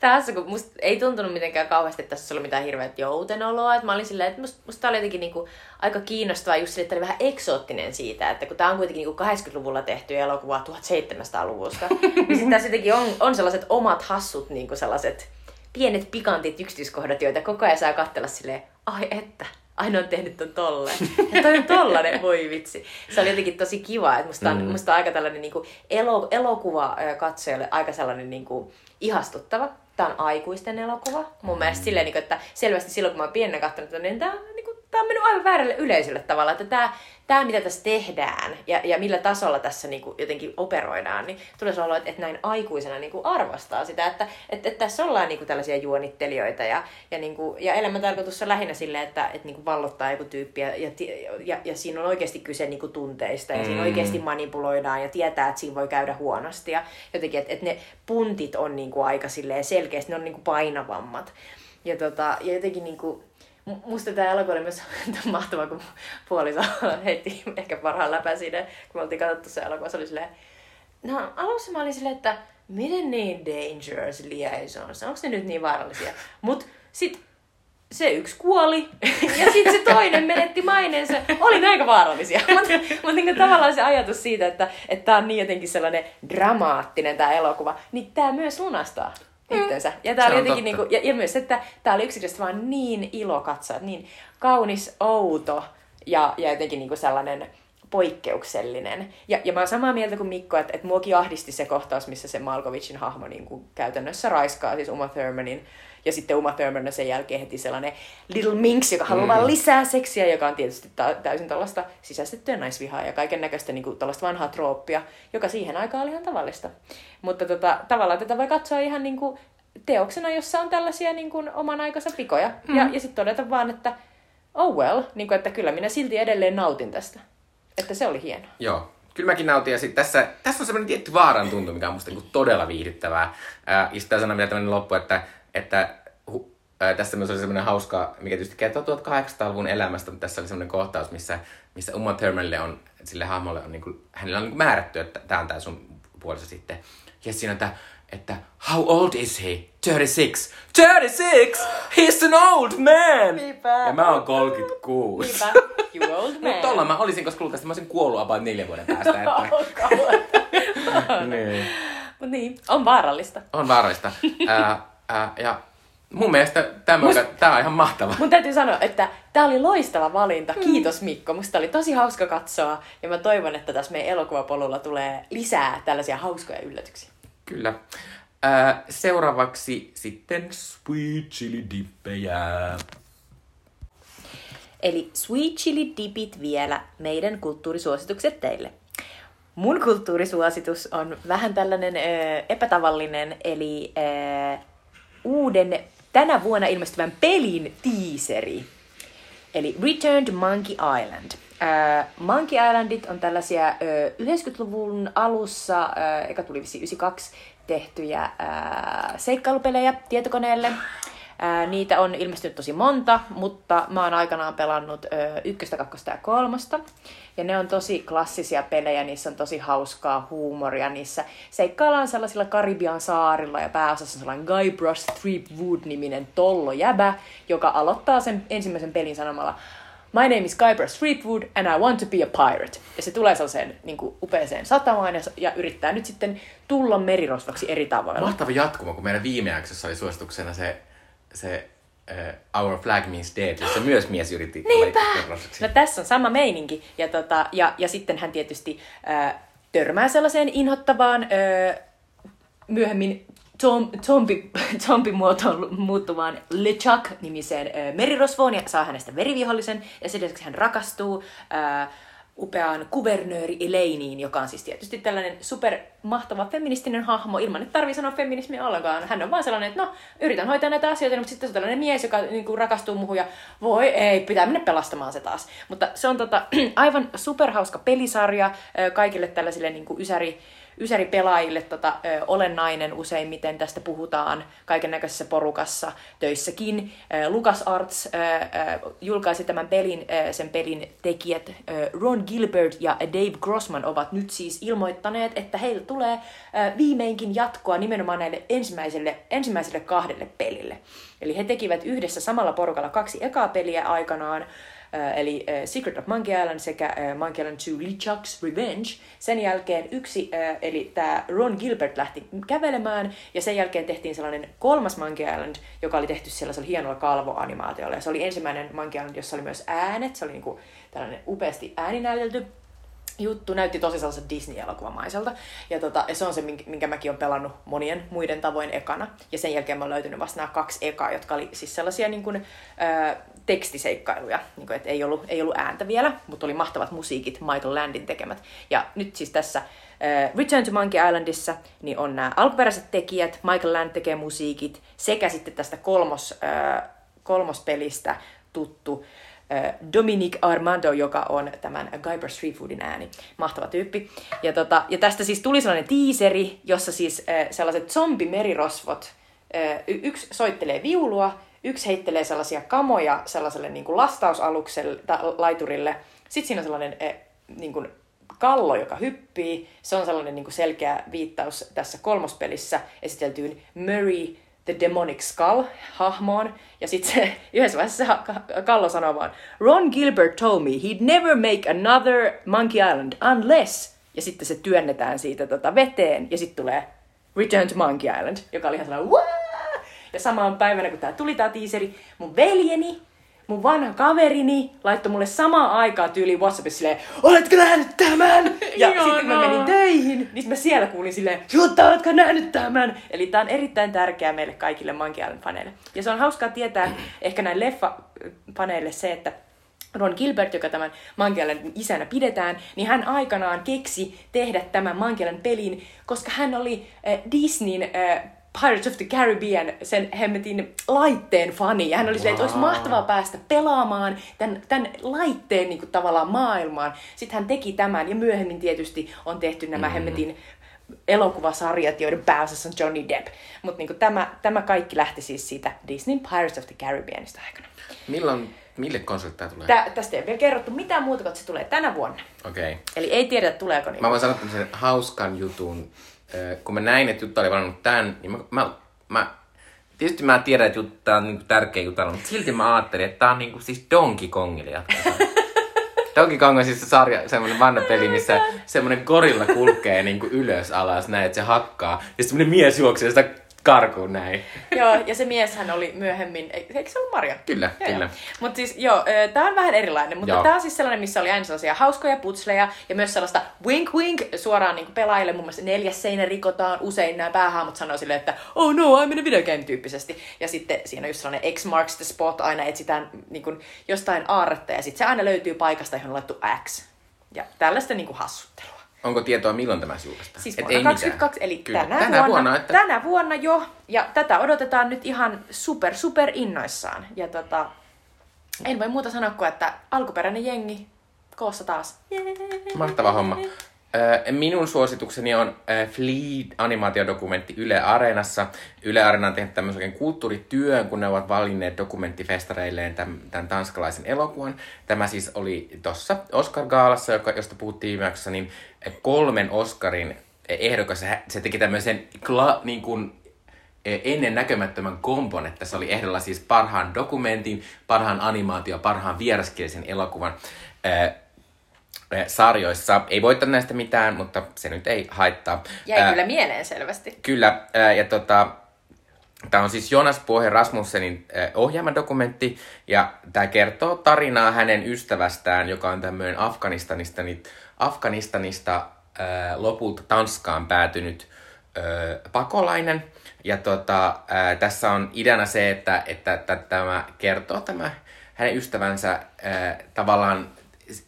Tässä, kun musta ei tuntunut mitenkään kauheasti, että tässä oli mitään hirveät joutenoloa. Että mä olin silleen, että musta, musta oli jotenkin niinku aika kiinnostavaa just sille, että oli vähän eksoottinen siitä, että kun tää on kuitenkin niinku 80-luvulla tehty elokuva 1700-luvusta, niin sitten tässä jotenkin on, on sellaiset omat hassut niinku sellaiset pienet pikantit yksityiskohdat, joita koko ajan saa katsella silleen, ai että, aina on tehnyt ton tolleen. Ja toi on tollanen, voi vitsi. Se oli jotenkin tosi kiva, että musta on, mm. musta on aika tällainen niin kuin elo, elokuva katsojalle aika sellainen niin kuin ihastuttava. Tämä on aikuisten elokuva. Mun mm. mielestä silleen, niin että selvästi silloin kun mä oon pienenä katsonut, niin tämä on niin tämä on mennyt aivan väärälle yleisölle tavalla, että tämä, tämä mitä tässä tehdään ja, ja millä tasolla tässä niin kuin jotenkin operoidaan, niin tulee olla, että, että näin aikuisena niin kuin arvostaa sitä, että, että, että tässä ollaan niin kuin tällaisia juonittelijoita ja, ja, niin kuin, ja elämäntarkoitus on lähinnä silleen, että, että niin kuin vallottaa joku tyyppi ja, ja, ja, ja siinä on oikeasti kyse niin kuin tunteista ja mm. siinä oikeasti manipuloidaan ja tietää, että siinä voi käydä huonosti ja jotenkin, että, että ne puntit on niin kuin aika selkeästi, ne on niin kuin painavammat. Ja, tota, ja jotenkin niin kuin, musta tämä elokuva oli myös mahtava, kun puoliso heitti ehkä parhaan läpän siinä, kun me oltiin katsottu se elokuva. Se oli silleen, no alussa mä olin silleen, että miten niin dangerous liaisons, onko ne nyt niin vaarallisia? Mut sit se yksi kuoli ja sitten se toinen menetti maineensa. Oli aika vaarallisia. Mutta mut niin tavallaan se ajatus siitä, että tämä on niin jotenkin sellainen dramaattinen tämä elokuva, niin tämä myös lunastaa itsensä. Ja, tää oli jotenkin niinku, ja, ja, myös, että tämä oli yksinkertaisesti vaan niin ilo katsoa, niin kaunis, outo ja, ja jotenkin niinku sellainen poikkeuksellinen. Ja, ja mä oon samaa mieltä kuin Mikko, että, että muakin ahdisti se kohtaus, missä se Malkovicin hahmo niin kuin käytännössä raiskaa siis Uma Thurmanin ja sitten Uma Thurman sen jälkeen heti sellainen Little Minx, joka haluaa mm. lisää seksiä, joka on tietysti ta- täysin tällaista sisäistettyä naisvihaa ja kaiken näköistä niin tällaista vanhaa trooppia, joka siihen aikaan oli ihan tavallista. Mutta tota, tavallaan tätä voi katsoa ihan niin kuin teoksena, jossa on tällaisia niin kuin oman aikansa pikoja. Mm. Ja, ja sitten todeta vaan, että oh well, niin kuin, että kyllä minä silti edelleen nautin tästä. Että se oli hienoa. Joo, kyllä mäkin nautin. Ja sit tässä, tässä on semmoinen tietty vaaran tuntu, mikä on musta niin todella viihdyttävää. Ää, ja sitten sana vielä tämmöinen loppu, että että hu, ää, tässä myös oli semmoinen hauska, mikä tietysti kertoo 1800-luvun elämästä, mutta tässä oli semmoinen kohtaus, missä, missä Uma Thurmanille on, sille hahmolle on, niin kuin, hänellä on niin kuin määrätty, että tämä on tämä sun puoliso sitten. Ja siinä on tämä, että how old is he? 36. 36? He's an old man! Niinpä. Ja mä oon 36. Niinpä, you old man. Mutta tolla mä olisin, koska luultavasti mä olisin kuollut about neljän vuoden päästä. Että... niin. Mut niin, on vaarallista. On vaarallista. Ää, Ää, ja mun mielestä tämä, Must... tämä on ihan mahtava. Mun täytyy sanoa, että tämä oli loistava valinta. Mm. Kiitos Mikko. Musta oli tosi hauska katsoa. Ja mä toivon, että tässä meidän elokuvapolulla tulee lisää tällaisia hauskoja yllätyksiä. Kyllä. Ää, seuraavaksi sitten Sweet Chili Dippejä. Eli Sweet Chili Dipit vielä meidän kulttuurisuositukset teille. Mun kulttuurisuositus on vähän tällainen ö, epätavallinen, eli ö, uuden tänä vuonna ilmestyvän pelin tiiseri. Eli Returned Monkey Island. Äh, Monkey Islandit on tällaisia äh, 90-luvun alussa, äh, eka tuli 92, tehtyjä äh, seikkailupelejä tietokoneelle. Ää, niitä on ilmestynyt tosi monta, mutta mä oon aikanaan pelannut ö, ykköstä, kakkosta ja kolmosta. Ja ne on tosi klassisia pelejä, niissä on tosi hauskaa huumoria. Niissä seikkaillaan sellaisilla Karibian saarilla ja pääosassa on sellainen Guybrush Threepwood-niminen tollo jäbä, joka aloittaa sen ensimmäisen pelin sanomalla My name is Guybrush Threepwood and I want to be a pirate. Ja se tulee sellaiseen niin kuin, upeeseen satamaan ja, ja yrittää nyt sitten tulla merirosvaksi eri tavoilla. Mahtava jatkuma, kun meidän viime jaksossa oli suosituksena se se uh, Our Flag Means Dead, jossa myös mies yritti Niinpä! No tässä on sama meininki. Ja, tota, ja, ja sitten hän tietysti uh, törmää sellaiseen inhottavaan uh, myöhemmin tom, zombi, zombimuotoon muuttuvaan LeChuck-nimiseen uh, merirosvoon ja saa hänestä verivihollisen. Ja sen lisäksi hän rakastuu uh, upeaan kuvernööri Elainiin, joka on siis tietysti tällainen super mahtava feministinen hahmo, ilman että tarvii sanoa feminismiä ollenkaan. Hän on vaan sellainen, että no, yritän hoitaa näitä asioita, mutta sitten se on tällainen mies, joka niin kuin, rakastuu muuhun ja voi ei, pitää mennä pelastamaan se taas. Mutta se on tota, aivan superhauska pelisarja kaikille tällaisille niin kuin ysäri, ysäripelaajille tota, ö, olennainen useimmiten. Tästä puhutaan kaiken näköisessä porukassa töissäkin. Lucas Arts ö, ö, julkaisi tämän pelin, ö, sen pelin tekijät ö, Ron Gilbert ja Dave Grossman ovat nyt siis ilmoittaneet, että heillä tulee ö, viimeinkin jatkoa nimenomaan näille ensimmäiselle, ensimmäiselle kahdelle pelille. Eli he tekivät yhdessä samalla porukalla kaksi ekaa peliä aikanaan, eli Secret of Monkey Island sekä Monkey Island 2 LeChuck's Revenge. Sen jälkeen yksi, eli tämä Ron Gilbert lähti kävelemään, ja sen jälkeen tehtiin sellainen kolmas Monkey Island, joka oli tehty sellaisella hienolla kalvoanimaatiolla. Ja se oli ensimmäinen Monkey Island, jossa oli myös äänet, se oli niinku tällainen upeasti ääninäytelty juttu näytti tosi sellaiselta Disney-elokuvamaiselta. Ja, tota, ja se on se, minkä mäkin olen pelannut monien muiden tavoin ekana. Ja sen jälkeen mä oon löytynyt vasta nämä kaksi ekaa, jotka oli siis sellaisia niin kuin, ö, tekstiseikkailuja. Niin kuin, että ei ollut, ei ollut ääntä vielä, mutta oli mahtavat musiikit Michael Landin tekemät. Ja nyt siis tässä ö, Return to Monkey Islandissa niin on nämä alkuperäiset tekijät, Michael Land tekee musiikit, sekä sitten tästä kolmos, ö, kolmospelistä tuttu Dominic Armando, joka on tämän Guybrush Street Foodin ääni. Mahtava tyyppi. Ja, tota, ja tästä siis tuli sellainen tiiseri, jossa siis äh, sellaiset zombimerirosvot, äh, yksi soittelee viulua, yksi heittelee sellaisia kamoja sellaiselle niin kuin lastausalukselle, ta, laiturille. Sitten siinä on sellainen äh, niin kuin kallo, joka hyppii. Se on sellainen niin kuin selkeä viittaus tässä kolmospelissä esiteltyyn Murray The Demonic Skull-hahmoon. Ja sitten se yhdessä vaiheessa Kallo sanoo vaan, Ron Gilbert told me he'd never make another Monkey Island unless... Ja sitten se työnnetään siitä tota veteen ja sitten tulee Return to Monkey Island, joka oli ihan sellainen Wah! Ja samaan päivänä, kun tämä tuli tämä tiiseri, mun veljeni mun vanha kaverini laittoi mulle samaan aikaan tyyliin WhatsAppissa silleen, oletko nähnyt tämän? Ja sitten mä menin töihin, niin mä siellä kuulin silleen, Jutta, oletko nähnyt tämän? Eli tää on erittäin tärkeää meille kaikille Monkey Island faneille. Ja se on hauskaa tietää ehkä näin leffa-faneille se, että Ron Gilbert, joka tämän Monkey isänä pidetään, niin hän aikanaan keksi tehdä tämän Monkey pelin, koska hän oli äh, Disneyn äh, Pirates of the Caribbean, sen hemmetin laitteen fani. Ja hän oli wow. silleen, että olisi mahtavaa päästä pelaamaan tämän, tämän laitteen niin kuin, tavallaan maailmaan. Sitten hän teki tämän ja myöhemmin tietysti on tehty nämä mm. hemmetin elokuvasarjat, joiden pääosassa on Johnny Depp. Mutta niin tämä, tämä kaikki lähti siis siitä Disney Pirates of the Caribbeanista aikana. Milloin, mille konsolit tämä tulee? Tä, tästä ei vielä kerrottu mitään muuta, kun se tulee tänä vuonna. Okei. Okay. Eli ei tiedetä, tuleeko niin. Mä voin sanoa tämmöisen hauskan jutun kun mä näin, että Jutta oli valinnut tämän, niin mä, mä, mä tietysti mä tiedän, että Jutta on niin tärkeä Jutta, mutta silti mä ajattelin, että tää on niin kuin, siis Donkey Kongille jatkossa. Donkey Kong on siis sarja, semmoinen vanha peli, missä semmoinen gorilla kulkee niin kuin ylös alas näin, että se hakkaa. Ja semmoinen mies juoksee sitä karkuun näin. joo, ja se mieshän oli myöhemmin, eikö se ollut Maria? Kyllä, joo, kyllä. Mutta siis joo, tää on vähän erilainen, mutta tää on siis sellainen, missä oli aina sellaisia hauskoja putsleja ja myös sellaista wink wink suoraan niin pelaajille. Mun mielestä neljäs seinä rikotaan, usein nämä päähaamut sanoo silleen, että oh no, I'm in a video game tyyppisesti. Ja sitten siinä on just sellainen X marks the spot, aina etsitään niin kuin, jostain aarretta ja sitten se aina löytyy paikasta, johon on laittu X. Ja tällaista niin kuin hassuttelua. Onko tietoa, milloin tämä julkaistaan? Siis vuonna 2022, eli Kyllä. tänä, tänä, vuonna, vuonna että... tänä vuonna jo. Ja tätä odotetaan nyt ihan super, super innoissaan. Ja tota, en voi muuta sanoa kuin, että alkuperäinen jengi koossa taas. Mahtava homma. Minun suositukseni on Fleet-animaatiodokumentti Yle Areenassa. Yle Areena on tehnyt tämmöisen kulttuurityön, kun ne ovat valinneet dokumenttifestareilleen tämän, tämän tanskalaisen elokuvan. Tämä siis oli tuossa Oscar-gaalassa, josta puhuttiin viimeksi, niin kolmen Oscarin ehdokas. Se teki tämmöisen kla, niin kuin, ennen näkemättömän kompon, että se oli ehdolla siis parhaan dokumentin, parhaan animaatio, parhaan vieraskielisen elokuvan sarjoissa. Ei voittanut näistä mitään, mutta se nyt ei haittaa. Jäi ää, kyllä mieleen selvästi. Kyllä, ää, ja tota, Tämä on siis Jonas Pohe Rasmussenin ohjaama dokumentti, ja tämä kertoo tarinaa hänen ystävästään, joka on tämmöinen Afganistanista, niin Afganistanista ää, lopulta Tanskaan päätynyt ää, pakolainen. Ja tota, ää, tässä on ideana se, että, että, että tämä kertoo tämä hänen ystävänsä ää, tavallaan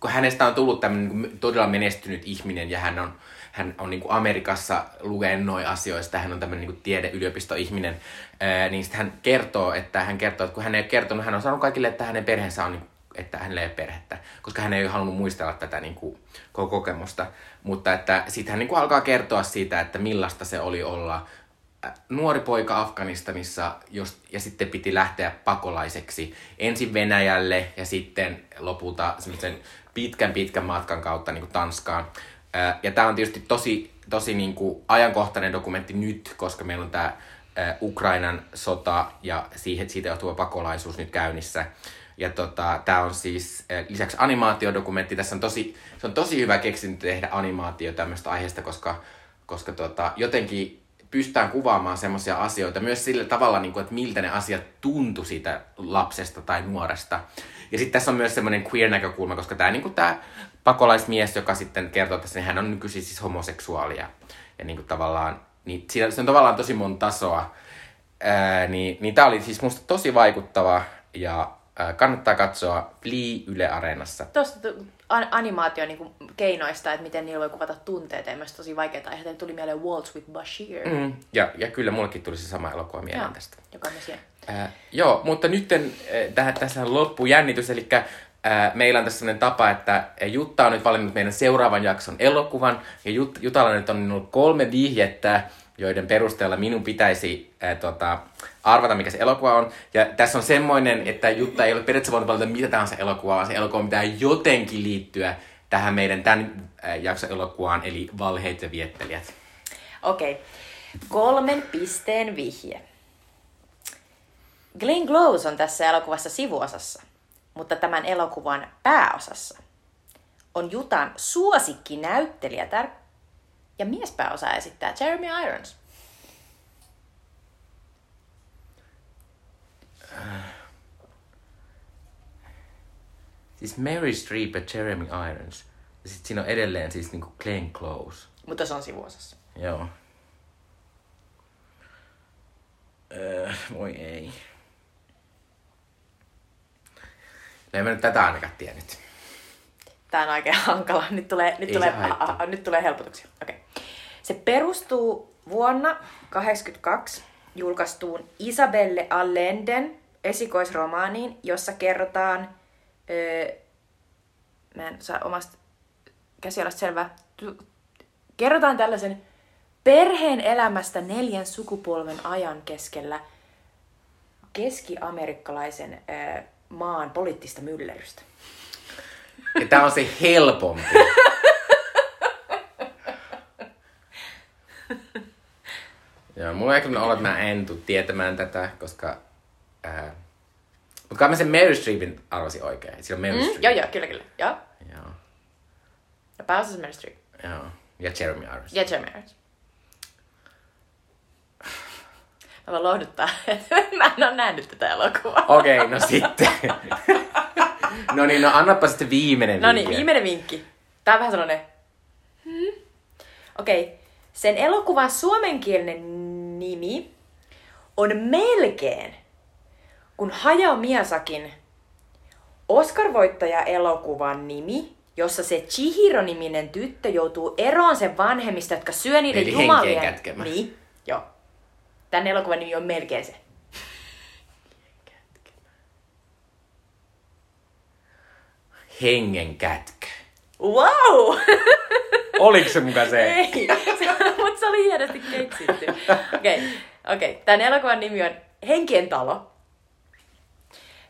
kun hänestä on tullut tämmöinen niin todella menestynyt ihminen ja hän on, hän on niin kuin Amerikassa luennoi asioista, hän on tämmöinen niin tiedeyliopistoihminen, ää, niin sitten hän kertoo, että hän kertoo, että kun hän ei ole kertonut, hän on sanonut kaikille, että hänen perheensä on niin että hänellä ei ole perhettä, koska hän ei ole halunnut muistella tätä niin kuin, kokemusta. Mutta että sitten hän niin kuin alkaa kertoa siitä, että millaista se oli olla nuori poika Afganistanissa jos, ja sitten piti lähteä pakolaiseksi ensin Venäjälle ja sitten lopulta sen pitkän pitkän matkan kautta niin kuin Tanskaan. Ja tämä on tietysti tosi, tosi niin kuin ajankohtainen dokumentti nyt, koska meillä on tämä Ukrainan sota ja siihen, siitä johtuva pakolaisuus nyt käynnissä. Ja tota, tämä on siis lisäksi animaatiodokumentti. Tässä on tosi, se on tosi hyvä keksintö tehdä animaatio tämmöistä aiheesta, koska, koska tota, jotenkin pystytään kuvaamaan semmoisia asioita myös sillä tavalla, niin kuin, että miltä ne asiat tuntui siitä lapsesta tai nuoresta. Ja sitten tässä on myös semmoinen queer-näkökulma, koska tämä niin pakolaismies, joka sitten kertoo tässä, niin hän on nykyisin siis homoseksuaalia. Ja niin kuin tavallaan, niin siinä, se on tavallaan tosi monta tasoa. Ää, niin, niin tämä oli siis musta tosi vaikuttava ja ää, kannattaa katsoa Flea Yle Areenassa. Tuosta animaatio niin keinoista, että miten niillä voi kuvata tunteita ja myös tosi vaikeita aiheita. Tuli mieleen Waltz with Bashir. Mm, ja, ja kyllä mullekin tuli se sama elokuva mieleen Joo, tästä. Joka on. Äh, joo, mutta nyt äh, tässä on loppujännitys, eli äh, meillä on tässä sellainen tapa, että Jutta on nyt valinnut meidän seuraavan jakson elokuvan, ja Jut, Jutalla nyt on minulla kolme vihjettä, joiden perusteella minun pitäisi ää, tota, arvata, mikä se elokuva on. Ja tässä on semmoinen, että Jutta ei ole periaatteessa voinut valita mitä tahansa elokuvaa, vaan se elokuva pitää jotenkin liittyä tähän meidän tämän jakson elokuvaan, eli Valheet ja viettelijät. Okei. Okay. Kolmen pisteen vihje. Glenn Close on tässä elokuvassa sivuosassa, mutta tämän elokuvan pääosassa on Jutan suosikkinäyttelijätär ja miespääosa esittää Jeremy Irons. Siis Mary Streep ja Jeremy Irons. Ja sitten siinä on edelleen siis niinku Glenn Close. Mutta se on sivuosassa. Joo. Öö, voi ei. No en mä nyt tätä ainakaan tiennyt. Tää on oikein hankala. Nyt tulee, nyt tulee, a, a, nyt tulee helpotuksia. Okay. Se perustuu vuonna 1982 julkaistuun Isabelle Allenden esikoisromaaniin, jossa kerrotaan, öö, mä en saa omasta käsialasta selvää, kerrotaan tällaisen perheen elämästä neljän sukupolven ajan keskellä keski-amerikkalaisen öö, maan poliittista myllerrystä. Ja tää on se helpompi. Joo, mulla on ehkä olla, että mä en tuu tietämään tätä, koska... Ää, mutta kai mä sen Mary Streepin arvasin oikein. Siinä on Mary mm, Streep. Joo, joo, kyllä, kyllä. Joo. Joo. Ja pääosassa Mary Streep. Joo. Ja Jeremy Irons. Ja Jeremy Irons. Mä voin lohduttaa, että mä en ole nähnyt tätä elokuvaa. Okei, okay, no sitten. no niin, no annapa sitten viimeinen No niin, viimeinen vinkki. Tää on vähän sellainen... Hmm. Okei. Okay. Sen elokuvan suomenkielinen nimi on melkein kun Hayao Miyazakin Oscar-voittaja-elokuvan nimi, jossa se Chihiro-niminen tyttö joutuu eroon sen vanhemmista, jotka syö niiden Eli jumalien... kätkemä. Niin, joo. Tän elokuvan nimi on melkein se. Hengen kätkö. Wow! Oliko se mukaan se? Ei, se, mutta se oli hienosti keksitty. Okei, okay, okay. tämän elokuvan nimi on Henkien talo.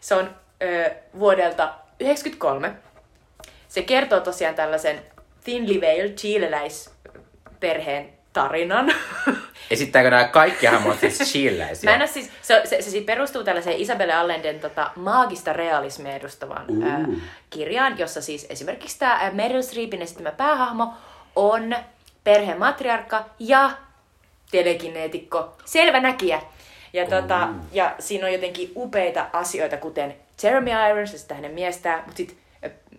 Se on ö, vuodelta 1993. Se kertoo tosiaan tällaisen Thinly Veiled chileläisperheen tarinan. Esittääkö nämä kaikki hahmot siis chileläisiä? Mä en siis, se, se, se, se perustuu tällaiseen Isabelle Allenden tota, maagista realismia edustavaan uh. ää, kirjaan, jossa siis esimerkiksi tämä Meryl Streepin esittämä päähahmo on perheen matriarkka ja telekineetikko, selvä näkijä. Ja, tota, ja siinä on jotenkin upeita asioita, kuten Jeremy Irons ja sitten hänen miestään, mutta sitten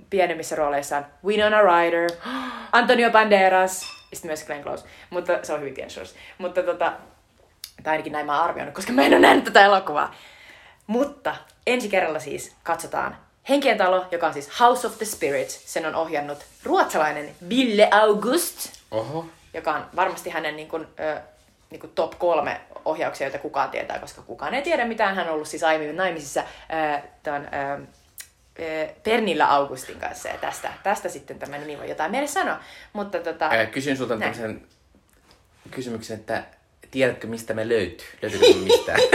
pienemmissä rooleissa on Winona Ryder, Antonio Banderas ja sitten myös Glenn Close. Mutta se on hyvin pieni Mutta tota, tai ainakin näin mä oon arvioinut, koska mä en ole nähnyt tätä elokuvaa. Mutta ensi kerralla siis katsotaan Henkien talo, joka on siis House of the Spirit, sen on ohjannut ruotsalainen Ville August, Oho. joka on varmasti hänen niin kuin, ö, niin kuin top kolme ohjauksia, joita kukaan tietää, koska kukaan ei tiedä mitään. Hän on ollut siis aiemmin naimisissa ö, ton, ö, ö, Pernilla Augustin kanssa ja tästä, tästä sitten tämä nimi voi jotain meille sanoa. Mutta tota, Ää, Kysyn sulta tämmöisen kysymyksen, että tiedätkö mistä me löytyy? Löytyykö me mistään?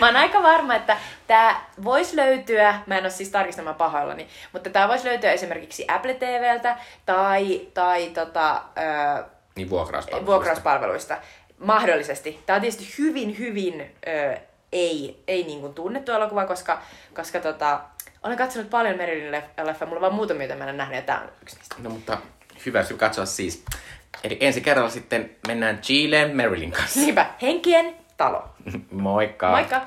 Mä oon aika varma, että tämä voisi löytyä, mä en ole siis tarkistamaan pahoillani, mutta tämä voisi löytyä esimerkiksi Apple TVltä tai, tai tota, ö, niin vuokrauspalveluista. vuokrauspalveluista. Mahdollisesti. Tämä on tietysti hyvin, hyvin ö, ei, ei niin kuin tunnettu elokuva, koska, koska tota, olen katsonut paljon Merylin leff- leffa, mulla on vaan muutamia, joita mä en ole nähnyt, ja tämä on yksi niistä. No mutta hyvä syy katsoa siis. Eli ensi kerralla sitten mennään Chileen Marilyn kanssa. Niinpä, Henkien talo. Moikka! Moikka!